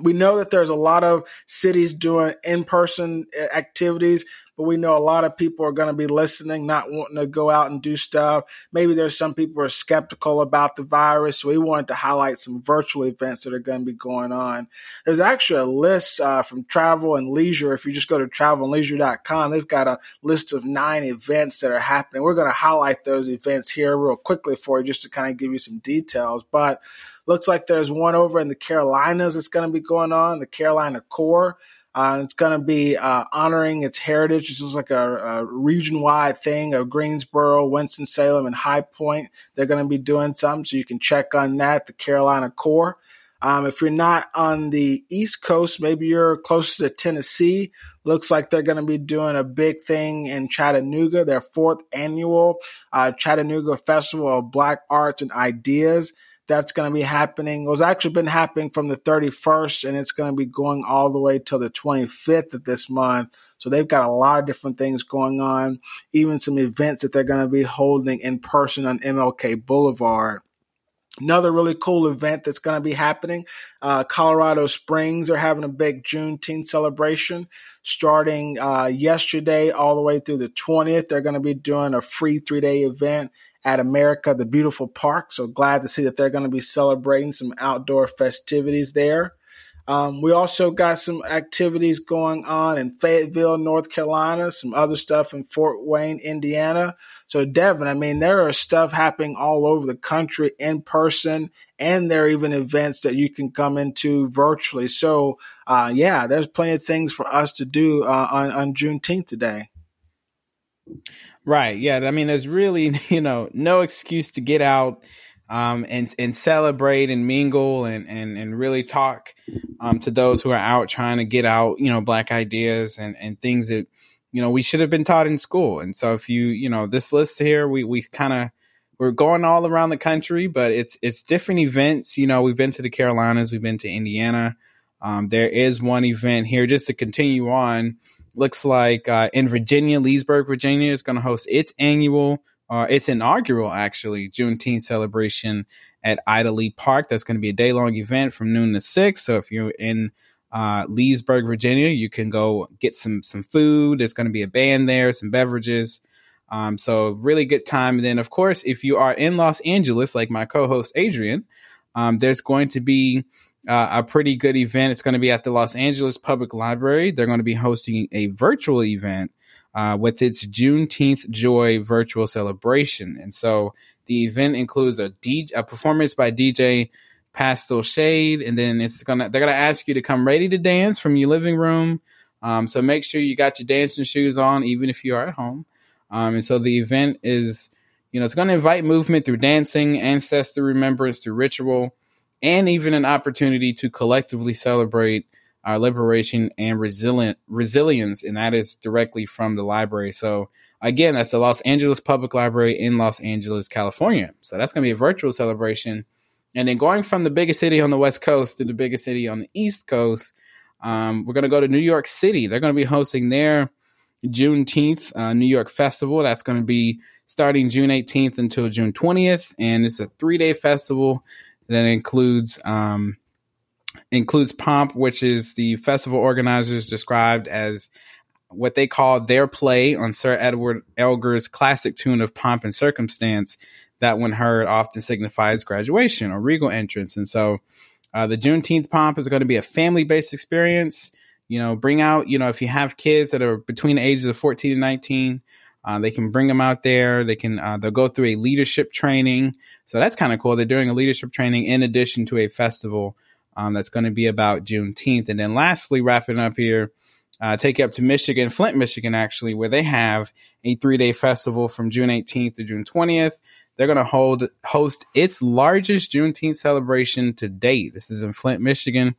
We know that there's a lot of cities doing in person uh, activities, but we know a lot of people are going to be listening, not wanting to go out and do stuff. Maybe there's some people are skeptical about the virus. So we wanted to highlight some virtual events that are going to be going on. There's actually a list uh, from Travel and Leisure. If you just go to travelandleisure.com, they've got a list of nine events that are happening. We're going to highlight those events here real quickly for you just to kind of give you some details. But Looks like there's one over in the Carolinas that's going to be going on, the Carolina Core. Uh, it's going to be uh, honoring its heritage. This is like a, a region wide thing of Greensboro, Winston-Salem, and High Point. They're going to be doing something, so you can check on that, the Carolina Core. Um, if you're not on the East Coast, maybe you're closer to Tennessee. Looks like they're going to be doing a big thing in Chattanooga, their fourth annual uh, Chattanooga Festival of Black Arts and Ideas that's going to be happening. Was actually been happening from the 31st and it's going to be going all the way till the 25th of this month. So they've got a lot of different things going on, even some events that they're going to be holding in person on MLK Boulevard. Another really cool event that's going to be happening. Uh, Colorado Springs are having a big Juneteenth celebration starting uh, yesterday all the way through the 20th. They're going to be doing a free three day event at America, the beautiful park. So glad to see that they're going to be celebrating some outdoor festivities there. Um, we also got some activities going on in Fayetteville, North Carolina, some other stuff in Fort Wayne, Indiana. So, Devin, I mean, there are stuff happening all over the country in person, and there are even events that you can come into virtually. So, uh, yeah, there's plenty of things for us to do uh, on, on Juneteenth today. Right. Yeah. I mean, there's really, you know, no excuse to get out um, and and celebrate and mingle and and and really talk um, to those who are out trying to get out, you know, black ideas and and things that you know we should have been taught in school. And so, if you you know this list here, we we kind of we're going all around the country, but it's it's different events. You know, we've been to the Carolinas, we've been to Indiana. Um, there is one event here just to continue on looks like uh, in Virginia, Leesburg, Virginia is going to host its annual, uh, its inaugural actually Juneteenth celebration at Ida Lee Park. That's going to be a day long event from noon to six. So if you're in uh, Leesburg, Virginia, you can go get some some food. There's going to be a band there, some beverages. Um, so really good time. And then of course, if you are in Los Angeles, like my co-host Adrian, um, there's going to be uh, a pretty good event. It's going to be at the Los Angeles Public Library. They're going to be hosting a virtual event uh, with its Juneteenth Joy virtual celebration. And so the event includes a, DJ, a performance by DJ Pastel Shade, and then it's gonna they're gonna ask you to come ready to dance from your living room. Um, so make sure you got your dancing shoes on, even if you are at home. Um, and so the event is, you know, it's going to invite movement through dancing, ancestor remembrance through ritual and even an opportunity to collectively celebrate our liberation and resilient resilience, and that is directly from the library. So again, that's the Los Angeles Public Library in Los Angeles, California. So that's going to be a virtual celebration. And then going from the biggest city on the West Coast to the biggest city on the East Coast, um, we're going to go to New York City. They're going to be hosting their Juneteenth uh, New York Festival. That's going to be starting June 18th until June 20th, and it's a three day festival that includes um, includes Pomp, which is the festival organizers described as what they call their play on Sir Edward Elgar's classic tune of Pomp and Circumstance that, when heard, often signifies graduation or regal entrance. And so uh, the Juneteenth Pomp is going to be a family based experience. You know, bring out, you know, if you have kids that are between the ages of 14 and 19, Uh, they can bring them out there. They can uh, they'll go through a leadership training. So that's kind of cool. They're doing a leadership training in addition to a festival um, that's going to be about Juneteenth. And then lastly, wrapping up here, uh, take you up to Michigan, Flint, Michigan, actually, where they have a three day festival from June 18th to June 20th. They're going to hold host its largest Juneteenth celebration to date. This is in Flint, Michigan.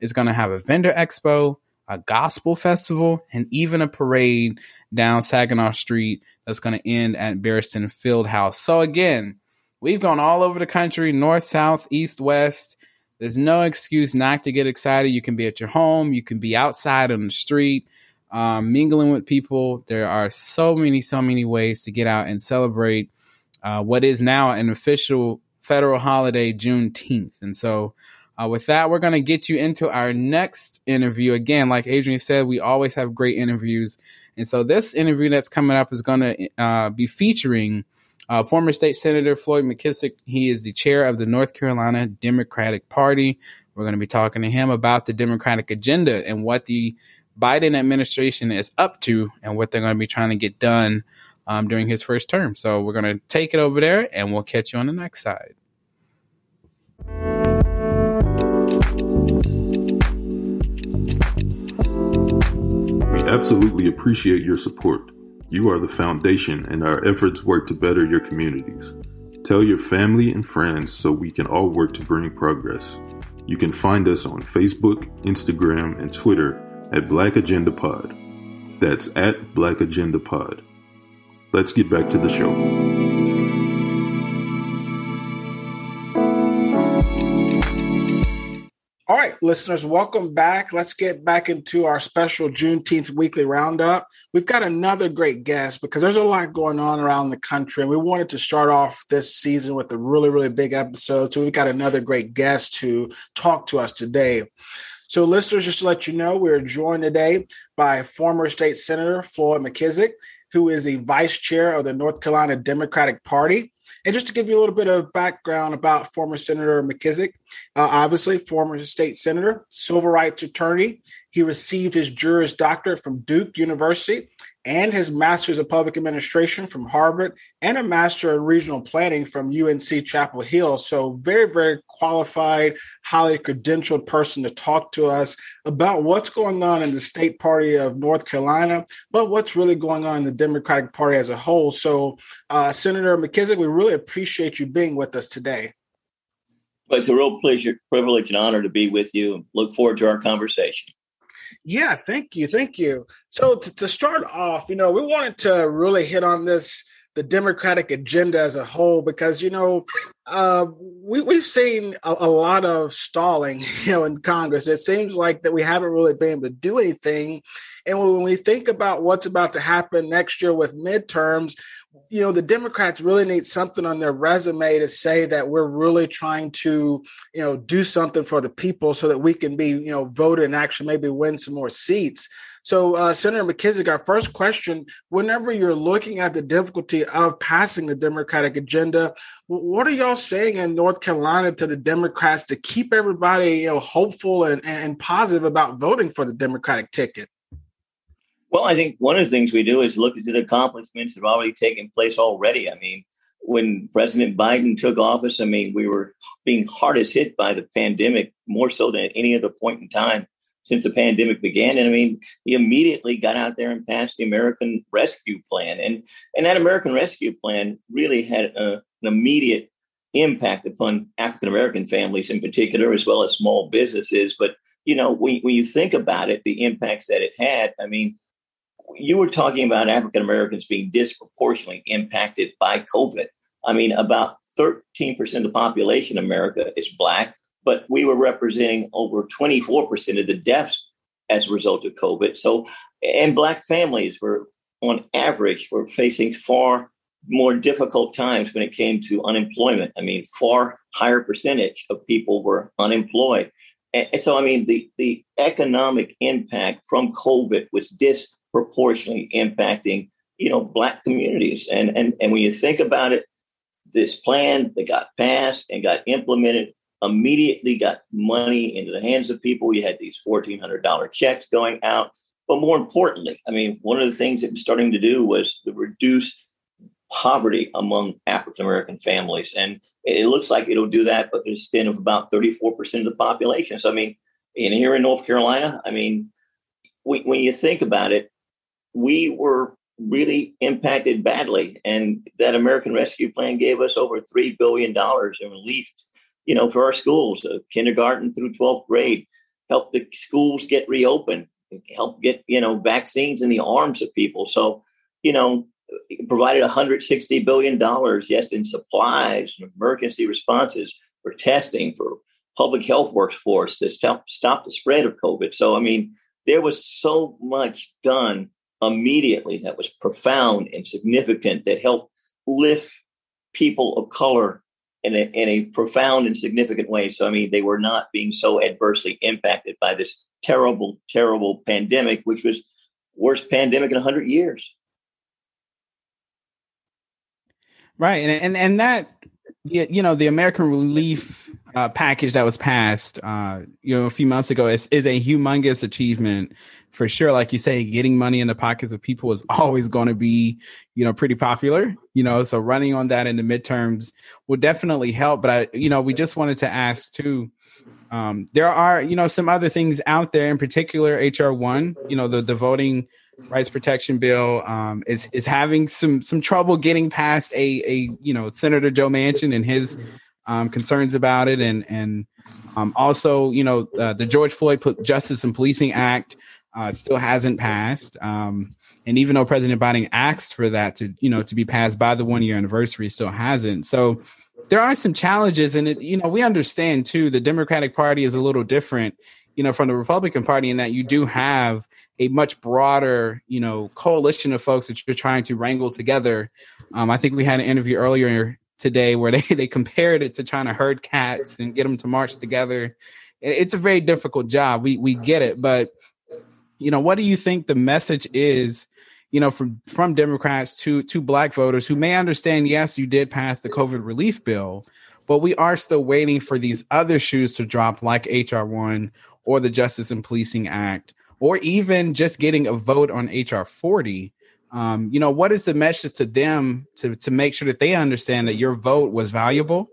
It's going to have a vendor expo, a gospel festival, and even a parade down Saginaw Street that's going to end at Berston Field House. So again, we've gone all over the country, north, south, east, west. There's no excuse not to get excited. You can be at your home, you can be outside on the street, um, mingling with people. There are so many, so many ways to get out and celebrate uh, what is now an official federal holiday, Juneteenth. And so, uh, with that, we're going to get you into our next interview. Again, like Adrian said, we always have great interviews. And so, this interview that's coming up is going to uh, be featuring uh, former state senator Floyd McKissick, he is the chair of the North Carolina Democratic Party. We're going to be talking to him about the Democratic agenda and what the Biden administration is up to and what they're going to be trying to get done um, during his first term. So we're going to take it over there and we'll catch you on the next side. Absolutely appreciate your support. You are the foundation, and our efforts work to better your communities. Tell your family and friends so we can all work to bring progress. You can find us on Facebook, Instagram, and Twitter at Black Agenda Pod. That's at Black Agenda Pod. Let's get back to the show. All right, listeners, welcome back. Let's get back into our special Juneteenth weekly roundup. We've got another great guest because there's a lot going on around the country, and we wanted to start off this season with a really, really big episode. So we've got another great guest to talk to us today. So, listeners, just to let you know, we're joined today by former state senator Floyd McKissick, who is the vice chair of the North Carolina Democratic Party. And just to give you a little bit of background about former Senator McKissick, uh, obviously, former state senator, civil rights attorney. He received his Juris Doctorate from Duke University and his master's of public administration from Harvard and a master in regional planning from UNC Chapel Hill. So, very, very qualified, highly credentialed person to talk to us about what's going on in the state party of North Carolina, but what's really going on in the Democratic Party as a whole. So, uh, Senator McKissick, we really appreciate you being with us today. Well, it's a real pleasure, privilege, and honor to be with you. Look forward to our conversation. Yeah, thank you, thank you. So to, to start off, you know, we wanted to really hit on this the Democratic agenda as a whole because you know uh, we we've seen a, a, lot of stalling, you know, in Congress. It seems like that we haven't really been able to do anything. And when we think about what's about to happen next year with midterms, you know, the Democrats really need something on their resume to say that we're really trying to, you know, do something for the people so that we can be, you know, voted and actually maybe win some more seats. So, uh, Senator McKissick, our first question whenever you're looking at the difficulty of passing the Democratic agenda, what are y'all saying in North Carolina to the Democrats to keep everybody, you know, hopeful and, and positive about voting for the Democratic ticket? Well, I think one of the things we do is look into the accomplishments that have already taken place already. I mean, when President Biden took office, I mean, we were being hardest hit by the pandemic more so than at any other point in time since the pandemic began. And I mean, he immediately got out there and passed the American Rescue Plan. And, and that American Rescue Plan really had a, an immediate impact upon African American families in particular, as well as small businesses. But, you know, when, when you think about it, the impacts that it had, I mean, you were talking about African Americans being disproportionately impacted by COVID. I mean, about 13% of the population in America is Black but we were representing over 24% of the deaths as a result of COVID. So, and Black families were, on average, were facing far more difficult times when it came to unemployment. I mean, far higher percentage of people were unemployed. And so, I mean, the, the economic impact from COVID was disproportionately impacting, you know, Black communities. And, and, and when you think about it, this plan that got passed and got implemented immediately got money into the hands of people. You had these $1,400 checks going out. But more importantly, I mean, one of the things it was starting to do was to reduce poverty among African American families. And it looks like it'll do that, but the extent of about 34% of the population. So, I mean, in here in North Carolina, I mean, when you think about it, we were really impacted badly. And that American Rescue Plan gave us over $3 billion in relief, you know, for our schools, uh, kindergarten through 12th grade, help the schools get reopened, help get, you know, vaccines in the arms of people. So, you know, provided $160 billion just in supplies and emergency responses for testing, for public health workforce to stop, stop the spread of COVID. So, I mean, there was so much done immediately that was profound and significant that helped lift people of color in a, in a profound and significant way. So, I mean, they were not being so adversely impacted by this terrible, terrible pandemic, which was worst pandemic in 100 years. Right, and and and that you know the American Relief uh, package that was passed, uh, you know, a few months ago is is a humongous achievement for sure. Like you say, getting money in the pockets of people is always going to be, you know, pretty popular. You know, so running on that in the midterms will definitely help. But I, you know, we just wanted to ask too. Um, there are, you know, some other things out there, in particular, HR one. You know, the the voting rights protection bill um, is is having some some trouble getting past a a you know Senator Joe Manchin and his um, concerns about it, and and um, also you know uh, the George Floyd Justice and Policing Act uh, still hasn't passed. Um, and even though President Biden asked for that to you know to be passed by the one year anniversary, still hasn't. So there are some challenges, and it, you know we understand too. The Democratic Party is a little different, you know, from the Republican Party in that you do have a much broader, you know, coalition of folks that you're trying to wrangle together. Um, I think we had an interview earlier today where they, they compared it to trying to herd cats and get them to march together. It's a very difficult job. We we get it, but you know, what do you think the message is? You know, from from Democrats to to Black voters who may understand, yes, you did pass the COVID relief bill, but we are still waiting for these other shoes to drop, like HR one or the Justice and Policing Act or even just getting a vote on HR 40, um, you know, what is the message to them to, to make sure that they understand that your vote was valuable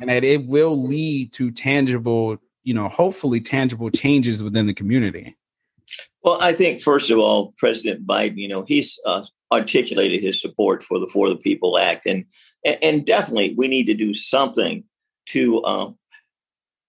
and that it will lead to tangible, you know, hopefully tangible changes within the community? Well, I think, first of all, President Biden, you know, he's uh, articulated his support for the For the People Act. And, and definitely we need to do something to um,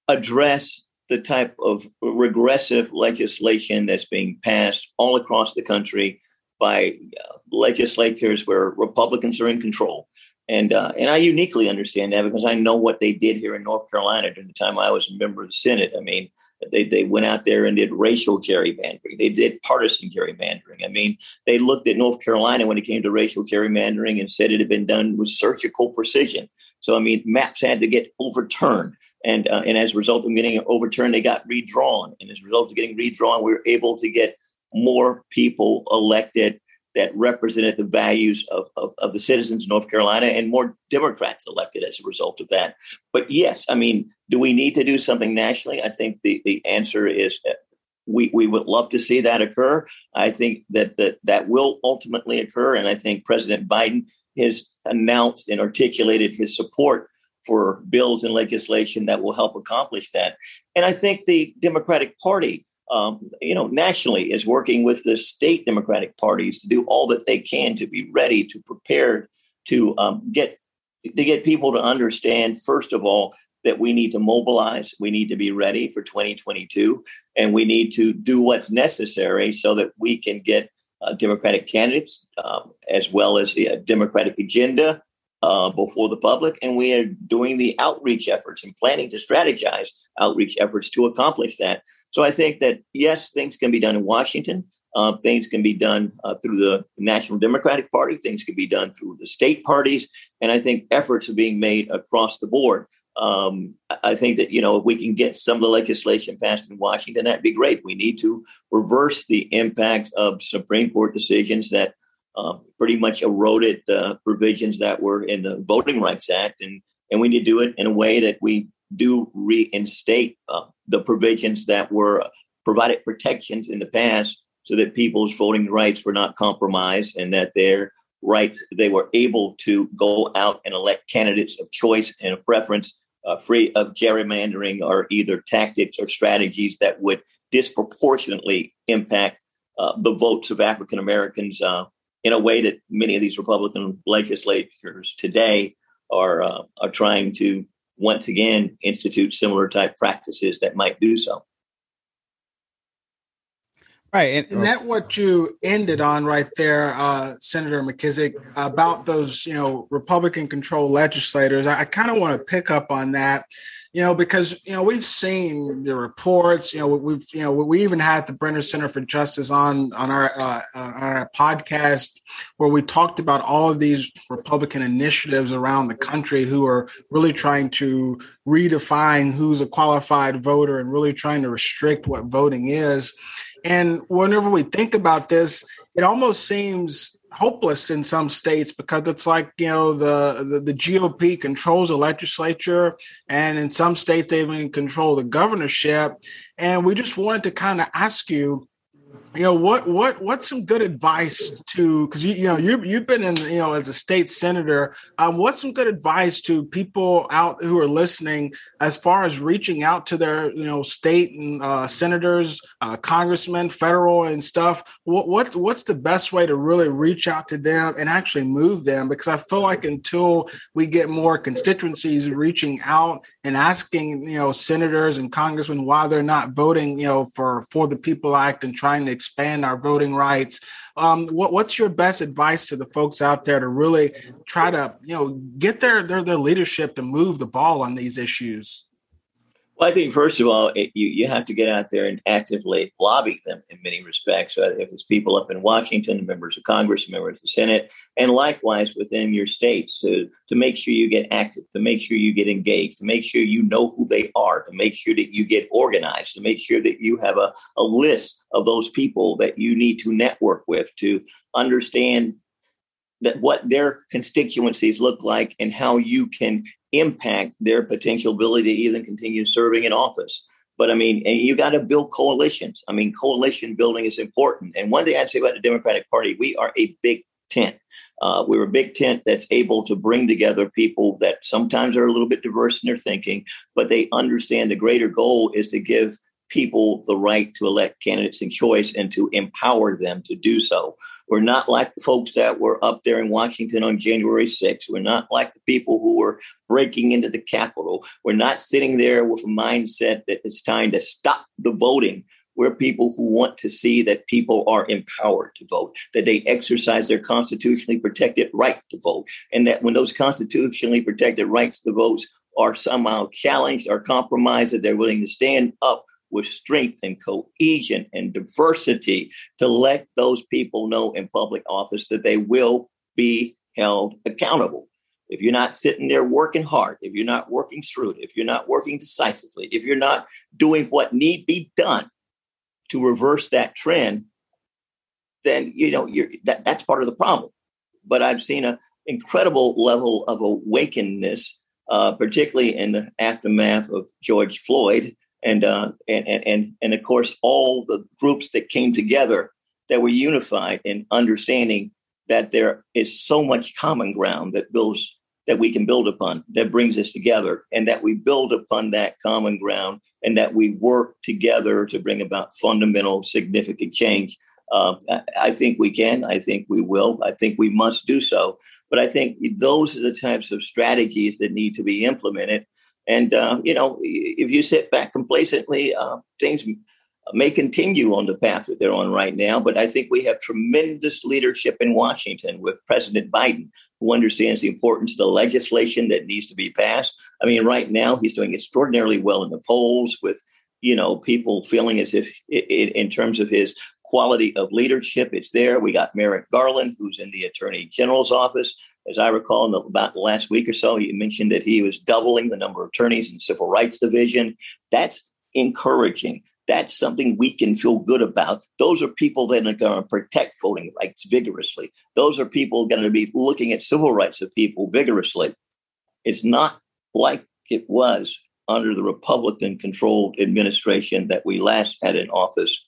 address the type of regressive legislation that's being passed all across the country by uh, legislators where Republicans are in control. And uh, and I uniquely understand that because I know what they did here in North Carolina during the time I was a member of the Senate. I mean, they, they went out there and did racial gerrymandering. They did partisan gerrymandering. I mean, they looked at North Carolina when it came to racial gerrymandering and said it had been done with surgical precision. So, I mean, maps had to get overturned. And, uh, and as a result of getting overturned, they got redrawn. And as a result of getting redrawn, we were able to get more people elected that represented the values of, of, of, the citizens of North Carolina and more Democrats elected as a result of that. But yes, I mean, do we need to do something nationally? I think the, the answer is uh, we, we would love to see that occur. I think that, that that will ultimately occur. And I think President Biden has announced and articulated his support for bills and legislation that will help accomplish that. And I think the Democratic Party, um, you know, nationally is working with the state Democratic parties to do all that they can to be ready, to prepare, to um, get to get people to understand. First of all, that we need to mobilize, we need to be ready for 2022, and we need to do what's necessary so that we can get uh, Democratic candidates um, as well as the uh, Democratic agenda uh, before the public, and we are doing the outreach efforts and planning to strategize outreach efforts to accomplish that. So I think that yes, things can be done in Washington. Uh, things can be done uh, through the National Democratic Party. Things can be done through the state parties, and I think efforts are being made across the board. Um, I think that you know if we can get some of the legislation passed in Washington, that'd be great. We need to reverse the impact of Supreme Court decisions that uh, pretty much eroded the provisions that were in the Voting Rights Act, and and we need to do it in a way that we do reinstate uh, the provisions that were provided protections in the past so that people's voting rights were not compromised and that their rights they were able to go out and elect candidates of choice and of preference uh, free of gerrymandering or either tactics or strategies that would disproportionately impact uh, the votes of African Americans uh, in a way that many of these Republican legislators today are uh, are trying to once again institute similar type practices that might do so. Right. And, and that what you ended on right there, uh, Senator McKissick, about those, you know, Republican controlled legislators. I, I kind of want to pick up on that, you know, because, you know, we've seen the reports, you know, we've, you know, we even had the Brennan Center for Justice on, on our, uh, on our podcast where we talked about all of these Republican initiatives around the country who are really trying to redefine who's a qualified voter and really trying to restrict what voting is. And whenever we think about this, it almost seems hopeless in some states because it's like you know the, the, the GOP controls the legislature, and in some states they even control the governorship. And we just wanted to kind of ask you, you know what what what's some good advice to because you you know you you've been in you know as a state senator um, what's some good advice to people out who are listening as far as reaching out to their you know state and uh, senators uh, congressmen federal and stuff? What, what what's the best way to really reach out to them and actually move them? Because I feel like until we get more constituencies reaching out and asking you know senators and congressmen why they're not voting you know for for the people act and trying to expand our voting rights. Um, what, what's your best advice to the folks out there to really try to, you know, get their, their, their leadership to move the ball on these issues? Well, I think first of all, it, you you have to get out there and actively lobby them in many respects. Uh, if it's people up in Washington, members of Congress, members of the Senate, and likewise within your states, to to make sure you get active, to make sure you get engaged, to make sure you know who they are, to make sure that you get organized, to make sure that you have a, a list of those people that you need to network with to understand that what their constituencies look like and how you can impact their potential ability to even continue serving in office. But I mean, and you got to build coalitions. I mean, coalition building is important. And one thing I'd say about the Democratic Party, we are a big tent. Uh, we're a big tent that's able to bring together people that sometimes are a little bit diverse in their thinking, but they understand the greater goal is to give people the right to elect candidates in choice and to empower them to do so. We're not like the folks that were up there in Washington on January 6th. We're not like the people who were breaking into the Capitol. We're not sitting there with a mindset that it's time to stop the voting. We're people who want to see that people are empowered to vote, that they exercise their constitutionally protected right to vote, and that when those constitutionally protected rights to vote are somehow challenged or compromised, that they're willing to stand up with strength and cohesion and diversity to let those people know in public office that they will be held accountable. If you're not sitting there working hard, if you're not working shrewd, if you're not working decisively, if you're not doing what need be done to reverse that trend, then you know you're that, that's part of the problem. But I've seen an incredible level of awakeness, uh, particularly in the aftermath of George Floyd, and uh, and and and of course all the groups that came together that were unified in understanding that there is so much common ground that builds that we can build upon that brings us together and that we build upon that common ground and that we work together to bring about fundamental significant change. Uh, I think we can i think we will i think we must do so. But i think those are the types of strategies that need to be implemented and, uh, you know, if you sit back complacently, uh, things may continue on the path that they're on right now. But I think we have tremendous leadership in Washington with President Biden, who understands the importance of the legislation that needs to be passed. I mean, right now, he's doing extraordinarily well in the polls with, you know, people feeling as if, in terms of his quality of leadership, it's there. We got Merrick Garland, who's in the Attorney General's office as I recall, in the, about last week or so, he mentioned that he was doubling the number of attorneys in civil rights division. That's encouraging. That's something we can feel good about. Those are people that are going to protect voting rights vigorously. Those are people going to be looking at civil rights of people vigorously. It's not like it was under the Republican controlled administration that we last had in office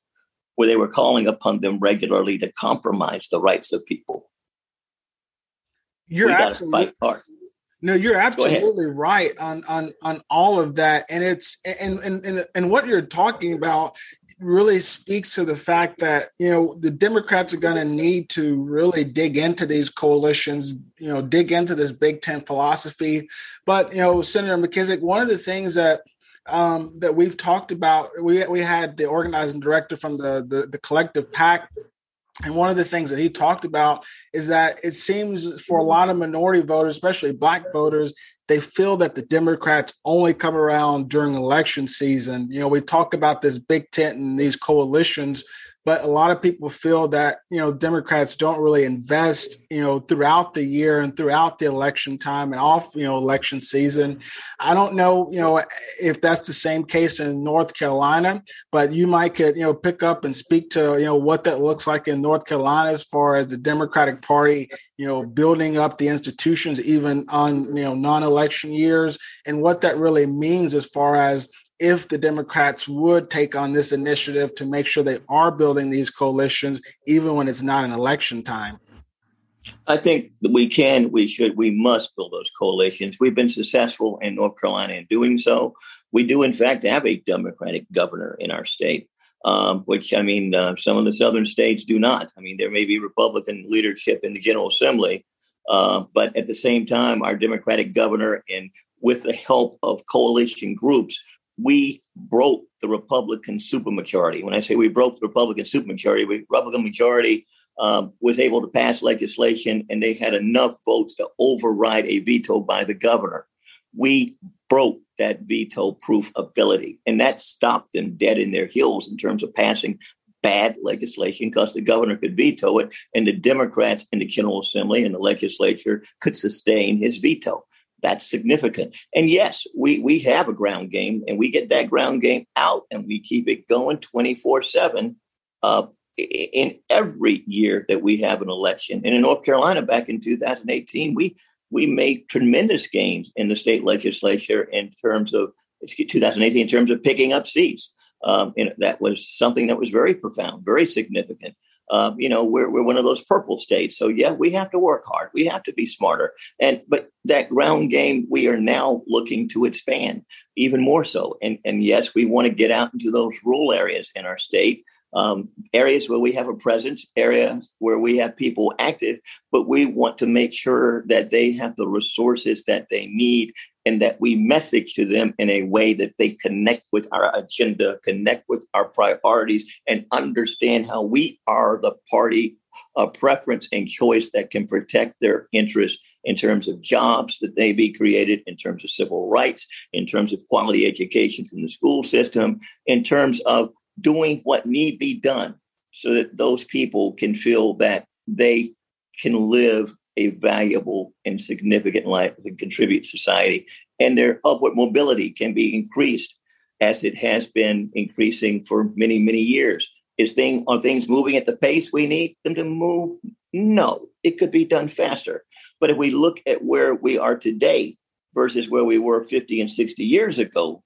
where they were calling upon them regularly to compromise the rights of people. You're absolutely no, you're absolutely right on on on all of that, and it's and and and and what you're talking about really speaks to the fact that you know the Democrats are going to need to really dig into these coalitions, you know, dig into this Big Tent philosophy. But you know, Senator McKissick, one of the things that um, that we've talked about, we we had the organizing director from the the, the collective PAC and one of the things that he talked about is that it seems for a lot of minority voters, especially black voters, they feel that the Democrats only come around during election season. You know, we talk about this big tent and these coalitions, but a lot of people feel that you know democrats don't really invest you know throughout the year and throughout the election time and off you know election season. I don't know you know if that's the same case in north carolina but you might could you know pick up and speak to you know what that looks like in north carolina as far as the democratic party you know building up the institutions even on you know non-election years and what that really means as far as if the Democrats would take on this initiative to make sure they are building these coalitions, even when it's not an election time? I think we can, we should, we must build those coalitions. We've been successful in North Carolina in doing so. We do, in fact, have a Democratic governor in our state, um, which I mean, uh, some of the southern states do not. I mean, there may be Republican leadership in the General Assembly, uh, but at the same time, our Democratic governor, and with the help of coalition groups, we broke the Republican supermajority. When I say we broke the Republican supermajority, the Republican majority um, was able to pass legislation and they had enough votes to override a veto by the governor. We broke that veto proof ability, and that stopped them dead in their heels in terms of passing bad legislation because the governor could veto it, and the Democrats in the General Assembly and the legislature could sustain his veto. That's significant. And yes, we, we have a ground game and we get that ground game out and we keep it going 24 uh, 7 in every year that we have an election. And in North Carolina back in 2018, we, we made tremendous gains in the state legislature in terms of excuse, 2018 in terms of picking up seats. Um, and that was something that was very profound, very significant. Uh, you know, we're, we're one of those purple states. So yeah, we have to work hard. We have to be smarter. And, but that ground game, we are now looking to expand even more so. And, and yes, we want to get out into those rural areas in our state. Um, areas where we have a presence, areas where we have people active, but we want to make sure that they have the resources that they need and that we message to them in a way that they connect with our agenda, connect with our priorities, and understand how we are the party of preference and choice that can protect their interests in terms of jobs that they be created, in terms of civil rights, in terms of quality education from the school system, in terms of doing what need be done so that those people can feel that they can live a valuable and significant life and contribute to society. And their upward mobility can be increased as it has been increasing for many, many years. Is thing are things moving at the pace we need them to move? No, it could be done faster. But if we look at where we are today versus where we were 50 and 60 years ago,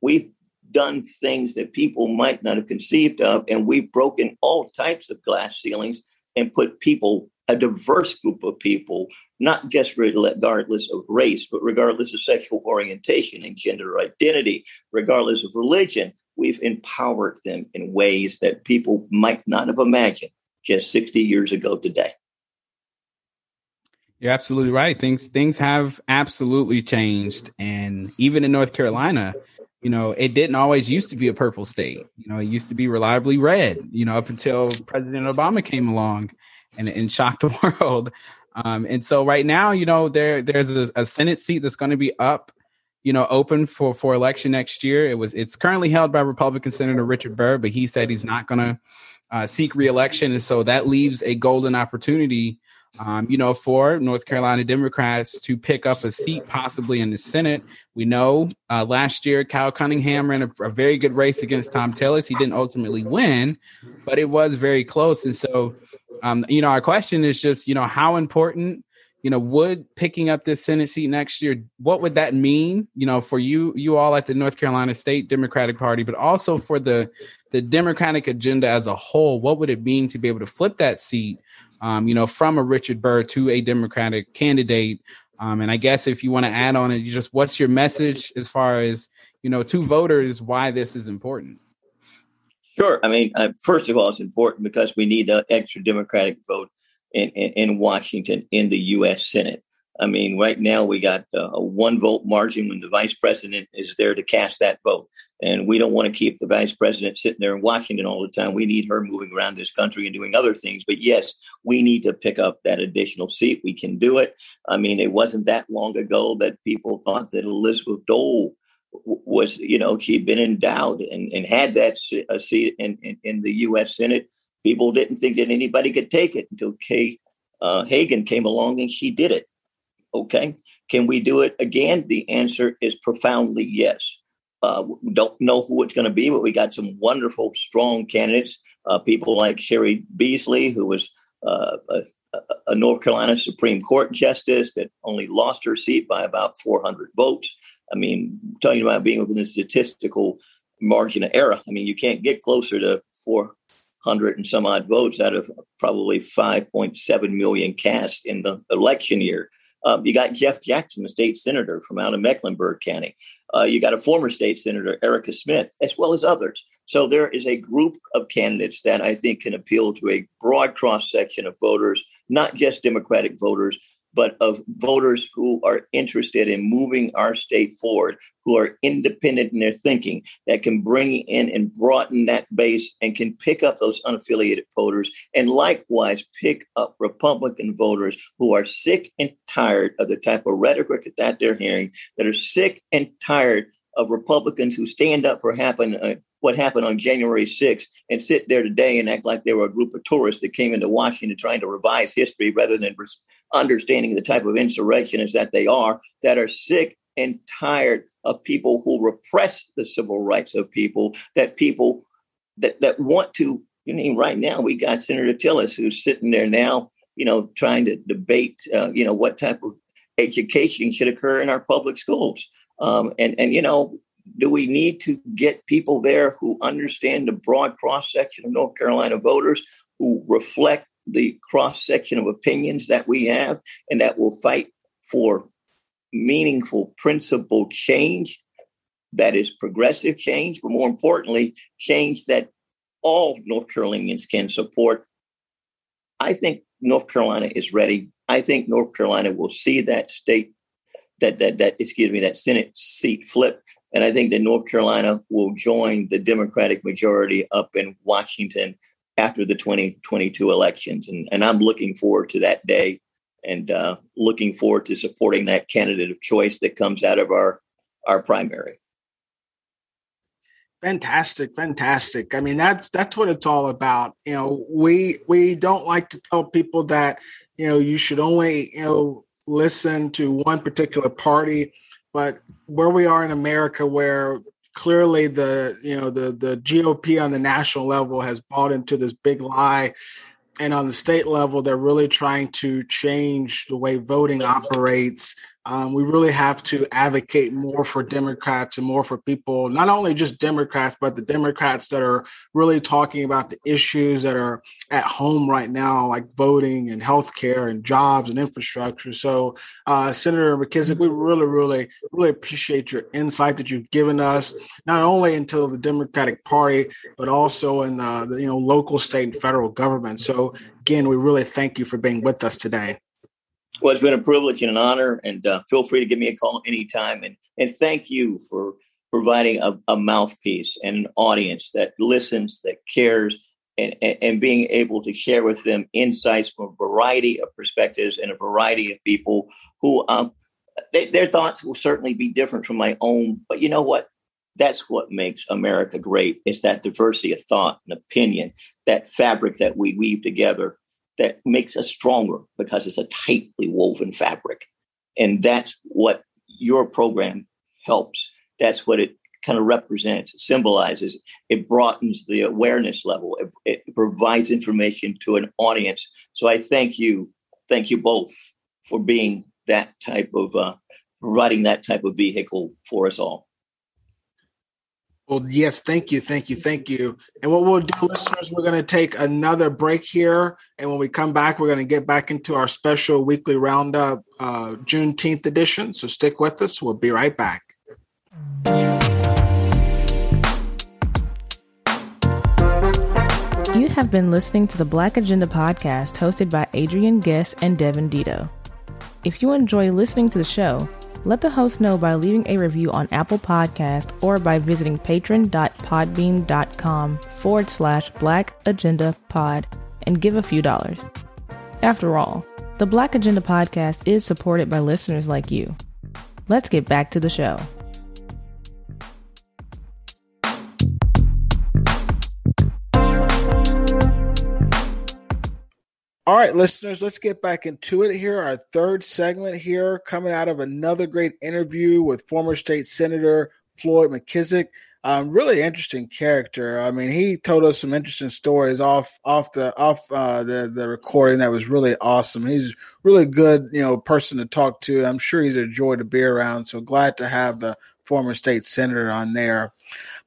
we've done things that people might not have conceived of, and we've broken all types of glass ceilings and put people a diverse group of people, not just regardless of race, but regardless of sexual orientation and gender identity, regardless of religion. We've empowered them in ways that people might not have imagined just 60 years ago today. You're absolutely right. Things things have absolutely changed. And even in North Carolina, you know, it didn't always used to be a purple state. You know, it used to be reliably red, you know, up until President Obama came along and, and shock the world. Um, and so right now, you know, there there's a, a Senate seat that's going to be up, you know, open for for election next year. It was it's currently held by Republican Senator Richard Burr, but he said he's not going to uh, seek reelection, and so that leaves a golden opportunity. Um, you know, for North Carolina Democrats to pick up a seat possibly in the Senate. We know uh, last year Cal Cunningham ran a, a, very good race against Thom Tillis. He didn't ultimately win, but it was very close. And so um, you know, our question is just, you know, how important you know, would picking up this Senate seat next year, what would that mean, you know, for you, you all at the North Carolina State Democratic Party, but also for the the Democratic agenda as a whole? What would it mean to be able to flip that seat, um, you know, from a Richard Burr to a Democratic candidate? Um, and I guess if you want to add on it, you just what's your message as far as you know to voters why this is important? Sure. I mean, uh, first of all, it's important because we need the extra Democratic vote in, in, in Washington in the U.S. Senate. I mean, right now we got uh, a one vote margin when the vice president is there to cast that vote. And we don't want to keep the vice president sitting there in Washington all the time. We need her moving around this country and doing other things. But yes, we need to pick up that additional seat. We can do it. I mean, it wasn't that long ago that people thought that Elizabeth Dole was, you know, she'd been endowed and, and had that seat in, in, in the U.S. Senate people didn't think that anybody could take it until Kay uh, Hagan came along and she did it. Okay. Can we do it again? The answer is profoundly yes. Uh, don't know who it's going to be, but we got some wonderful, strong candidates. Uh, people like Cheri Beasley, who was uh, a, a, North Carolina Supreme Court justice that only lost her seat by about 400 votes. I mean, talking about being within the statistical margin of error. I mean, you can't get closer to four hundred and some odd votes out of probably 5.7 million cast in the election year. Um, you got Jeff Jackson, the state senator from out of Mecklenburg County. Uh, you got a former state senator, Erica Smith, as well as others. So there is a group of candidates that I think can appeal to a broad cross section of voters, not just Democratic voters, but of voters who are interested in moving our state forward, who are independent in their thinking, that can bring in and broaden that base and can pick up those unaffiliated voters, and likewise pick up Republican voters who are sick and tired of the type of rhetoric that they're hearing, that are sick and tired of Republicans who stand up for happen, uh, what happened on January 6th and sit there today and act like they were a group of tourists that came into Washington trying to revise history rather than understanding the type of insurrectionists that they are, that are sick and tired of people who repress the civil rights of people, that people that, that want to, you know, right now we got Senator Tillis who's sitting there now, you know, trying to debate, uh, you know, what type of education should occur in our public schools. Um, and, and, you know, do we need to get people there who understand the broad cross section of North Carolina voters who reflect the cross section of opinions that we have and that will fight for meaningful principle change that is progressive change, but more importantly, change that all North Carolinians can support. I think North Carolina is ready. I think North Carolina will see that state that that that excuse me that Senate seat flip, and I think that North Carolina will join the Democratic majority up in Washington after the 2022 elections. And, and I'm looking forward to that day and uh, looking forward to supporting that candidate of choice that comes out of our, our primary. Fantastic, fantastic. I mean, that's that's what it's all about. You know, we we don't like to tell people that you know you should only you know listen to one particular party, but where we are in America, where clearly the you know the the GOP on the national level has bought into this big lie. And on the state level they're really trying to change the way voting operates um, we really have to advocate more for Democrats and more for people, not only just Democrats, but the Democrats that are really talking about the issues that are at home right now, like voting and healthcare and jobs and infrastructure. So, uh, Senator McKissick, we really, really, really appreciate your insight that you've given us, not only into the Democratic Party, but also in the, the you know local, state, and federal government. So, again, we really thank you for being with us today. Well, it's been a privilege and an honor, and uh, feel free to give me a call anytime. And and thank you for providing a, a mouthpiece and an audience that listens, that cares, and, and, and, being able to share with them insights from a variety of perspectives and a variety of people who um, they, their thoughts will certainly be different from my own. But you know what? That's what makes America great. It's that diversity of thought and opinion, that fabric that we weave together that makes us stronger because it's a tightly woven fabric. And that's what your program helps. That's what it kind of represents, symbolizes, it broadens the awareness level, it, it provides information to an audience. So I thank you, thank you both for being that type of uh, providing that type of vehicle for us all. Well, yes, thank you, thank you, thank you. And what we'll do, listeners, we're going to take another break here, and when we come back, we're going to get back into our special weekly roundup, uh, Juneteenth edition. So stick with us. We'll be right back. You have been listening to the Black Agenda podcast hosted by Adrian Guest and Devin Dito. If you enjoy listening to the show, let the host know by leaving a review on Apple Podcast or by visiting patron.podbean.com forward slash Black Agenda Pod and give a few dollars. After all, the Black Agenda Podcast is supported by listeners like you. Let's get back to the show. All right, listeners, let's get back into it here. Our third segment here, coming out of another great interview with former state senator Floyd McKissick. Um, really interesting character. I mean, he told us some interesting stories off off the off uh, the the recording that was really awesome. He's really good, you know, person to talk to. I'm sure he's a joy to be around. So glad to have the former state senator on there.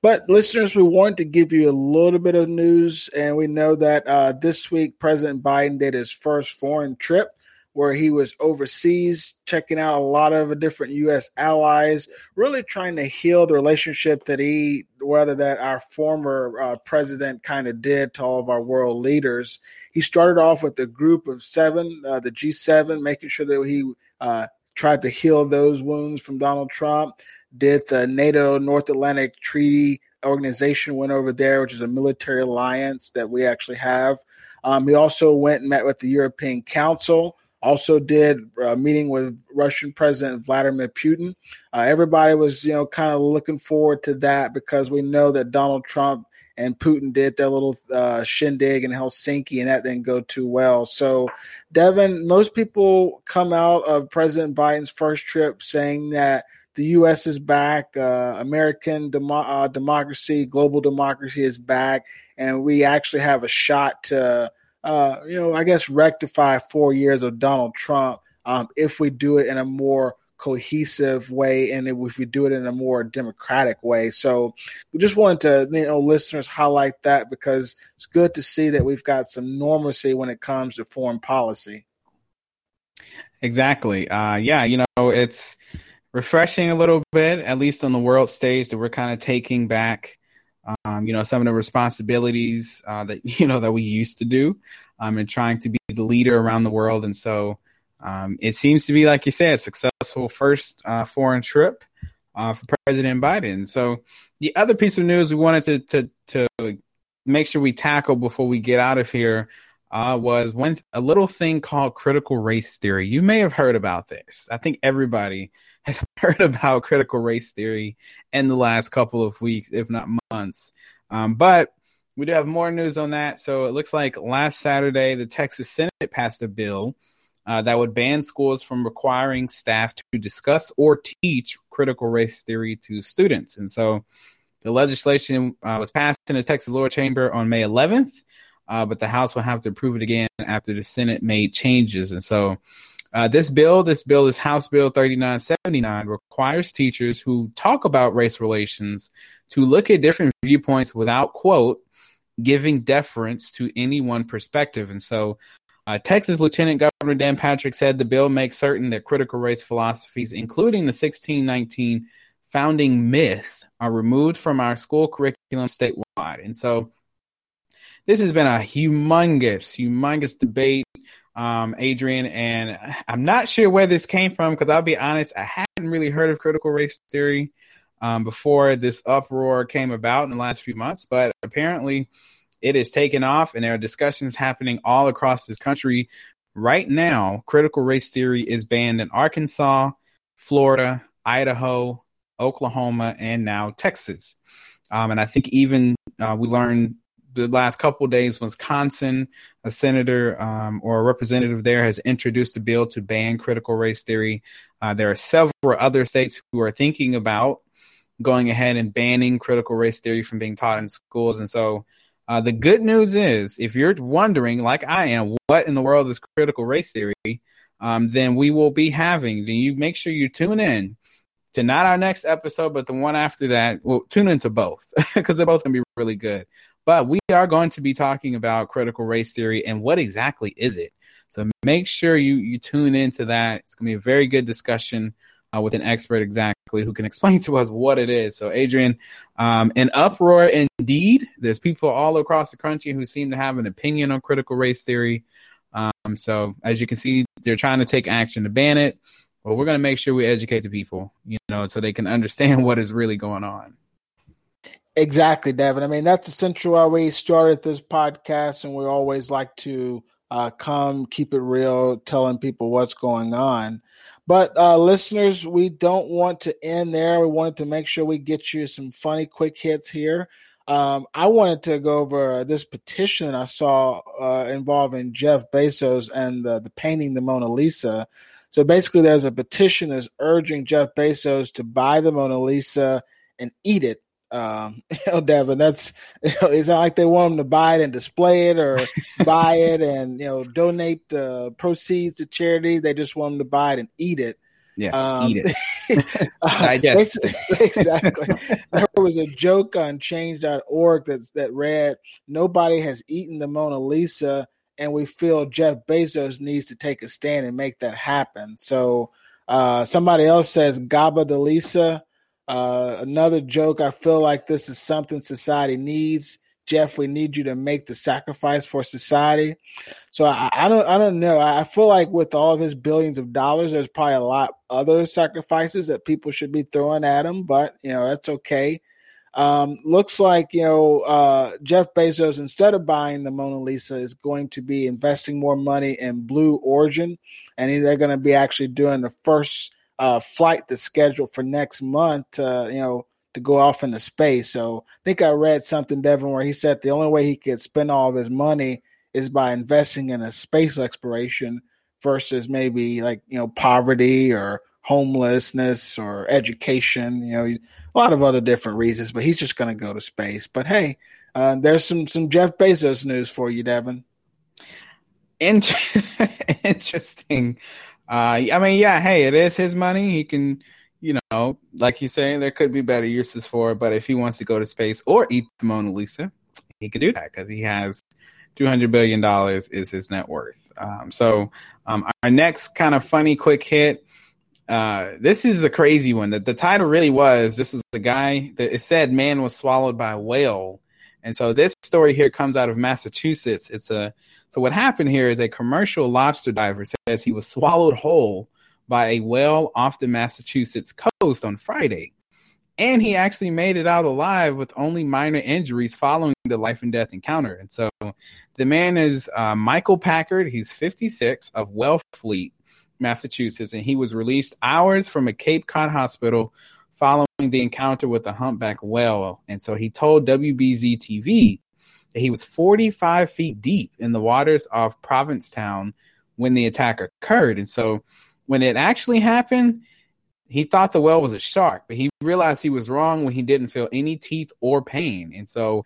But listeners, we wanted to give you a little bit of news, and we know that uh, this week President Biden did his first foreign trip where he was overseas checking out a lot of different U.S. allies, really trying to heal the relationship that he, whether that our former uh, president kind of did to all of our world leaders. He started off with a group of seven, uh, the G7, making sure that he uh, tried to heal those wounds from Donald Trump did the NATO North Atlantic Treaty Organization went over there, which is a military alliance that we actually have. Um, he also went and met with the European Council. Also did a meeting with Russian President Vladimir Putin. Uh, everybody was, you know, kind of looking forward to that because we know that Donald Trump and Putin did their little uh, shindig in Helsinki, and that didn't go too well. So, Devin, most people come out of President Biden's first trip saying that the U.S. is back. Uh, American demo- uh, democracy, global democracy is back, and we actually have a shot to, uh, you know, I guess rectify four years of Donald Trump um, if we do it in a more cohesive way and if we do it in a more democratic way. So we just wanted to, you know, listeners highlight that because it's good to see that we've got some normalcy when it comes to foreign policy. Exactly. Uh, yeah, you know, it's refreshing a little bit, at least on the world stage, that we're kind of taking back, um, you know, some of the responsibilities uh, that you know that we used to do, um, and trying to be the leader around the world. And so, um, it seems to be, like you said, a successful first uh, foreign trip uh, for President Biden. So, the other piece of news we wanted to to to make sure we tackle before we get out of here uh, was one a little thing called critical race theory. You may have heard about this. I think everybody has heard about critical race theory in the last couple of weeks, if not months. Um, but we do have more news on that. So it looks like last Saturday, the Texas Senate passed a bill uh, that would ban schools from requiring staff to discuss or teach critical race theory to students. And so the legislation uh, was passed in the Texas lower chamber on May 11th, uh, but the House will have to approve it again after the Senate made changes. And so uh, this bill, this bill is House Bill 3979, requires teachers who talk about race relations to look at different viewpoints without, quote, giving deference to any one perspective. And so uh, Texas Lieutenant Governor Dan Patrick said the bill makes certain that critical race philosophies, including the 1619 founding myth, are removed from our school curriculum statewide. And so this has been a humongous, humongous debate um, Adrian, and I'm not sure where this came from because I'll be honest, I hadn't really heard of critical race theory um, before this uproar came about in the last few months, but apparently it has taken off, and there are discussions happening all across this country right now. Critical race theory is banned in Arkansas, Florida, Idaho, Oklahoma, and now Texas. Um, and I think even uh, we learned the last couple days, Wisconsin, a senator um, or a representative there has introduced a bill to ban critical race theory. Uh, there are several other states who are thinking about going ahead and banning critical race theory from being taught in schools. And so uh, the good news is, if you're wondering, like I am, what in the world is critical race theory? um, then we will be having. Then you make sure you tune in to not our next episode, but the one after that. Well, tune into both because they're both gonna be really good. But we are going to be talking about critical race theory and what exactly is it. So make sure you you tune into that. It's gonna be a very good discussion uh, with an expert exactly who can explain to us what it is. So Adrian, um, an uproar indeed. There's people all across the country who seem to have an opinion on critical race theory. Um, so as you can see, they're trying to take action to ban it. Well, we're going to make sure we educate the people, you know, so they can understand what is really going on. Exactly, Devin. I mean, that's essentially why we started this podcast, and we always like to uh, come keep it real, telling people what's going on. But uh, listeners, we don't want to end there. We wanted to make sure we get you some funny quick hits here. Um, I wanted to go over this petition I saw uh, involving Jeff Bezos and the, the painting the Mona Lisa. So basically, there's a petition that's urging Jeff Bezos to buy the Mona Lisa and eat it. Um, know, Devin, that's you know, it's not like they want them to buy it and display it or buy it and you know donate the proceeds to charity. They just want them to buy it and eat it. Yes, um, eat it. uh, exactly. there was a joke on change.org that's, that read, Nobody has eaten the Mona Lisa, and we feel Jeff Bezos needs to take a stand and make that happen. So uh, somebody else says, Gaba the Lisa. Uh, another joke, I feel like this is something society needs. Jeff, we need you to make the sacrifice for society. So I, I, don't, I don't know. I feel like with all of his billions of dollars, there's probably a lot other sacrifices that people should be throwing at him. But you know that's okay. Um, looks like you know uh, Jeff Bezos, instead of buying the Mona Lisa, is going to be investing more money in Blue Origin, and they're going to be actually doing the first uh, flight that's scheduled for next month. Uh, you know to go off into space. So I think I read something, Devin, where he said the only way he could spend all of his money is by investing in a space exploration versus maybe like, you know, poverty or homelessness or education, you know, a lot of other different reasons, but he's just going to go to space. But hey, uh, there's some, some Jeff Bezos news for you, Devin. Interesting. Uh, I mean, yeah, hey, it is his money. He can, you know, like he's saying, there could be better uses for it. But if he wants to go to space or eat the Mona Lisa, he could do that because he has two hundred billion dollars is his net worth. Um, so um, our next kind of funny quick hit. Uh, this is a crazy one. That the title really was. This was the guy that it said man was swallowed by a whale, and so this story here comes out of Massachusetts. It's a so what happened here is a commercial lobster diver says he was swallowed whole by a whale off the Massachusetts coast on Friday. And he actually made it out alive with only minor injuries following the life and death encounter. And so the man is uh, Michael Packard. He's 56 of Wellfleet, Massachusetts, and he was released hours from a Cape Cod hospital following the encounter with the humpback whale. And so he told WBZ TV that he was 45 feet deep in the waters off Provincetown when the attack occurred. And so when it actually happened, he thought the whale was a shark, but he realized he was wrong when he didn't feel any teeth or pain. And so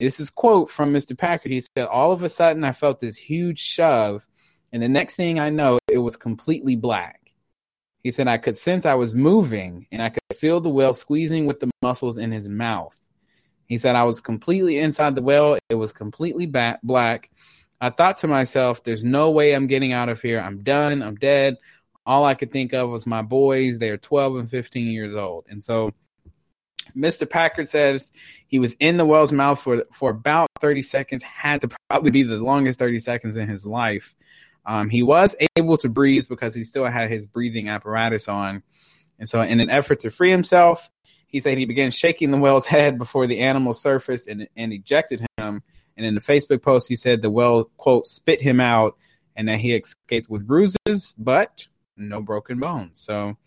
this is quote from Mr. Packard. He said, All of a sudden I felt this huge shove, and the next thing I know, it was completely black. He said, I could sense I was moving and I could feel the whale squeezing with the muscles in his mouth. He said, I was completely inside the whale. It was completely black. I thought to myself, there's no way I'm getting out of here. I'm done. I'm dead all I could think of was my boys. They're 12 and 15 years old. And so Mr. Packard says he was in the whale's mouth for, for about 30 seconds, had to probably be the longest 30 seconds in his life. Um, he was able to breathe because he still had his breathing apparatus on. And so, in an effort to free himself, he said he began shaking the whale's head before the animal surfaced and, and ejected him. And in the Facebook post, he said the whale, quote, spit him out and that he escaped with bruises, but no broken bones. So,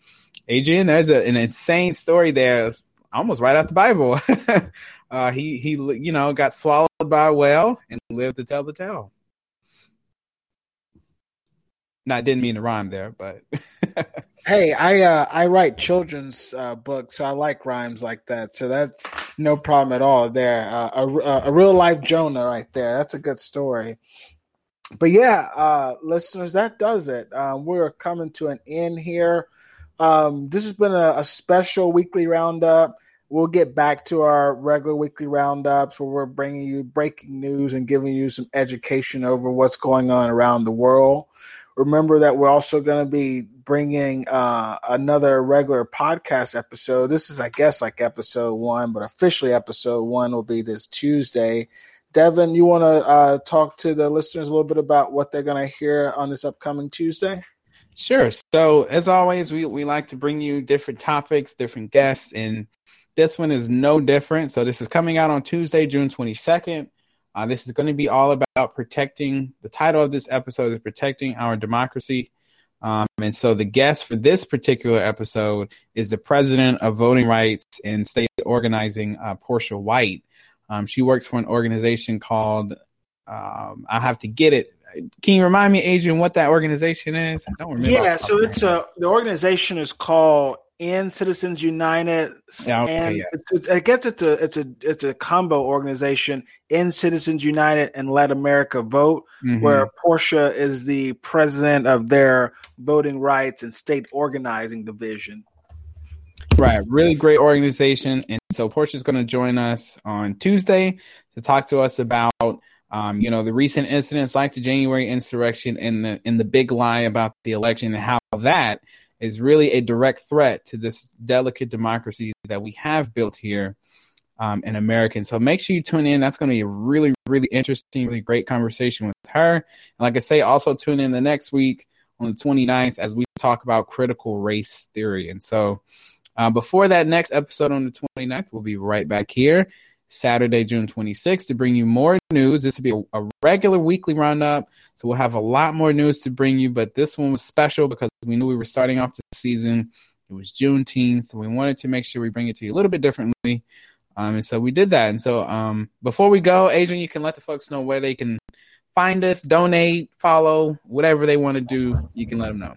Adrian, there's a, an insane story there. It's almost right out the Bible. uh, he he, you know, got swallowed by a whale and lived to tell the tale. I didn't mean to rhyme there, but. hey, I uh, I write children's uh, books, so I like rhymes like that. So that's no problem at all. There, uh, a, a real life Jonah right there. That's a good story. but yeah, uh, listeners, that does it. Um, we're coming to an end here. Um, this has been a, a, special weekly roundup. We'll get back to our regular weekly roundups where we're bringing you breaking news and giving you some education over what's going on around the world. Remember that we're also going to be bringing uh, another regular podcast episode. This is, I guess, like episode one, but officially episode one will be this Tuesday. Devin, you want to uh, talk to the listeners a little bit about what they're going to hear on this upcoming Tuesday? Sure. So, as always, we, we like to bring you different topics, different guests, and this one is no different. So, this is coming out on Tuesday, June 22nd. Uh, this is going to be all about protecting. The title of this episode is Protecting Our Democracy. Um, and so the guest for this particular episode is the president of voting rights and state organizing, uh, Portia White. Um, she works for an organization called, um, I have to get it. Can you remind me, Adrian, what that organization is? I don't remember. Yeah, so it's a, the organization is called End Citizens United, yeah, okay, and yes. it's, it's, I guess it's a it's a it's a combo organization. End Citizens United and Let America Vote, mm-hmm. where Portia is the president of their voting rights and state organizing division. Right, really great organization, and so Portia's going to join us on Tuesday to talk to us about. Um, you know the recent incidents like the January insurrection and the and the big lie about the election and how that is really a direct threat to this delicate democracy that we have built here um, in America. So make sure you tune in. That's going to be a really, really interesting, really great conversation with her. And like I say, also tune in the next week on the 29th as we talk about critical race theory. And so uh, before that next episode on the 29th, we'll be right back here. Saturday, June 26th, to bring you more news. This will be a, a, regular weekly roundup, so we'll have a lot more news to bring you. But this one was special because we knew we were starting off the season. It was Juneteenth. We wanted to make sure we bring it to you a little bit differently, um, and so we did that. And so um, before we go, Adrian, you can let the folks know where they can find us, donate, follow, whatever they want to do. You can let them know.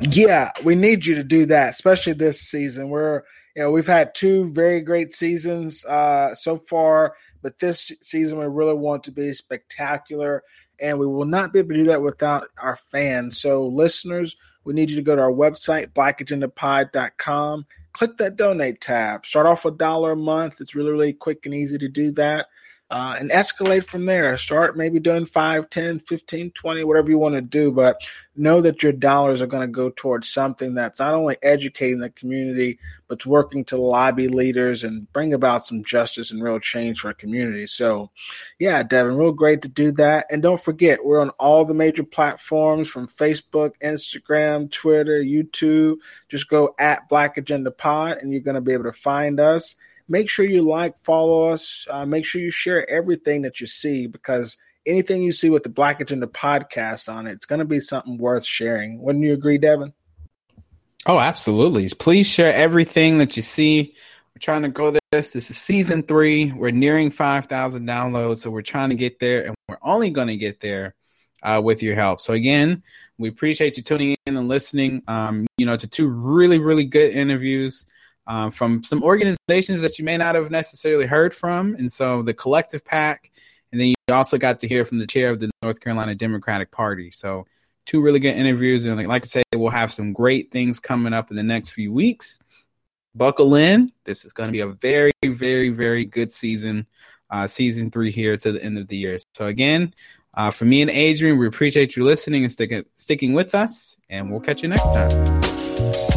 Yeah, we need you to do that, especially this season. We're you know, we've had two very great seasons uh, so far, but this season we really want to be spectacular, and we will not be able to do that without our fans. So, listeners, we need you to go to our website, blackagendapod.com, click that donate tab. Start off a dollar a month. It's really, really quick and easy to do that uh, and escalate from there. Start maybe doing 5, 10, 15, 20, whatever you want to do, but know that your dollars are going to go towards something that's not only educating the community, but working to lobby leaders and bring about some justice and real change for our community. So, yeah, Devin, real great to do that. And don't forget, we're on all the major platforms from Facebook, Instagram, Twitter, YouTube. Just go at Black Agenda Pod and you're going to be able to find us make sure you like, follow us. Uh, make sure you share everything that you see because anything you see with the Black Agenda podcast on it, it's going to be something worth sharing. Wouldn't you agree, Devin? Oh, absolutely. Please share everything that you see. We're trying to grow this. This is season three. We're nearing 5,000 downloads. So we're trying to get there, and we're only going to get there uh, with your help. So, again, we appreciate you tuning in and listening, um, you know, to two really, really good interviews um, from some organizations that you may not have necessarily heard from. And so the Collective PAC, and then you also got to hear from the chair of the North Carolina Democratic Party. So two really good interviews. And like, like I say, we'll have some great things coming up in the next few weeks. Buckle in. This is going to be a very, very, very good season, uh, season three here to the end of the year. So again, uh, for me and Adrian, we appreciate you listening and sticking sticking with us, and we'll catch you next time.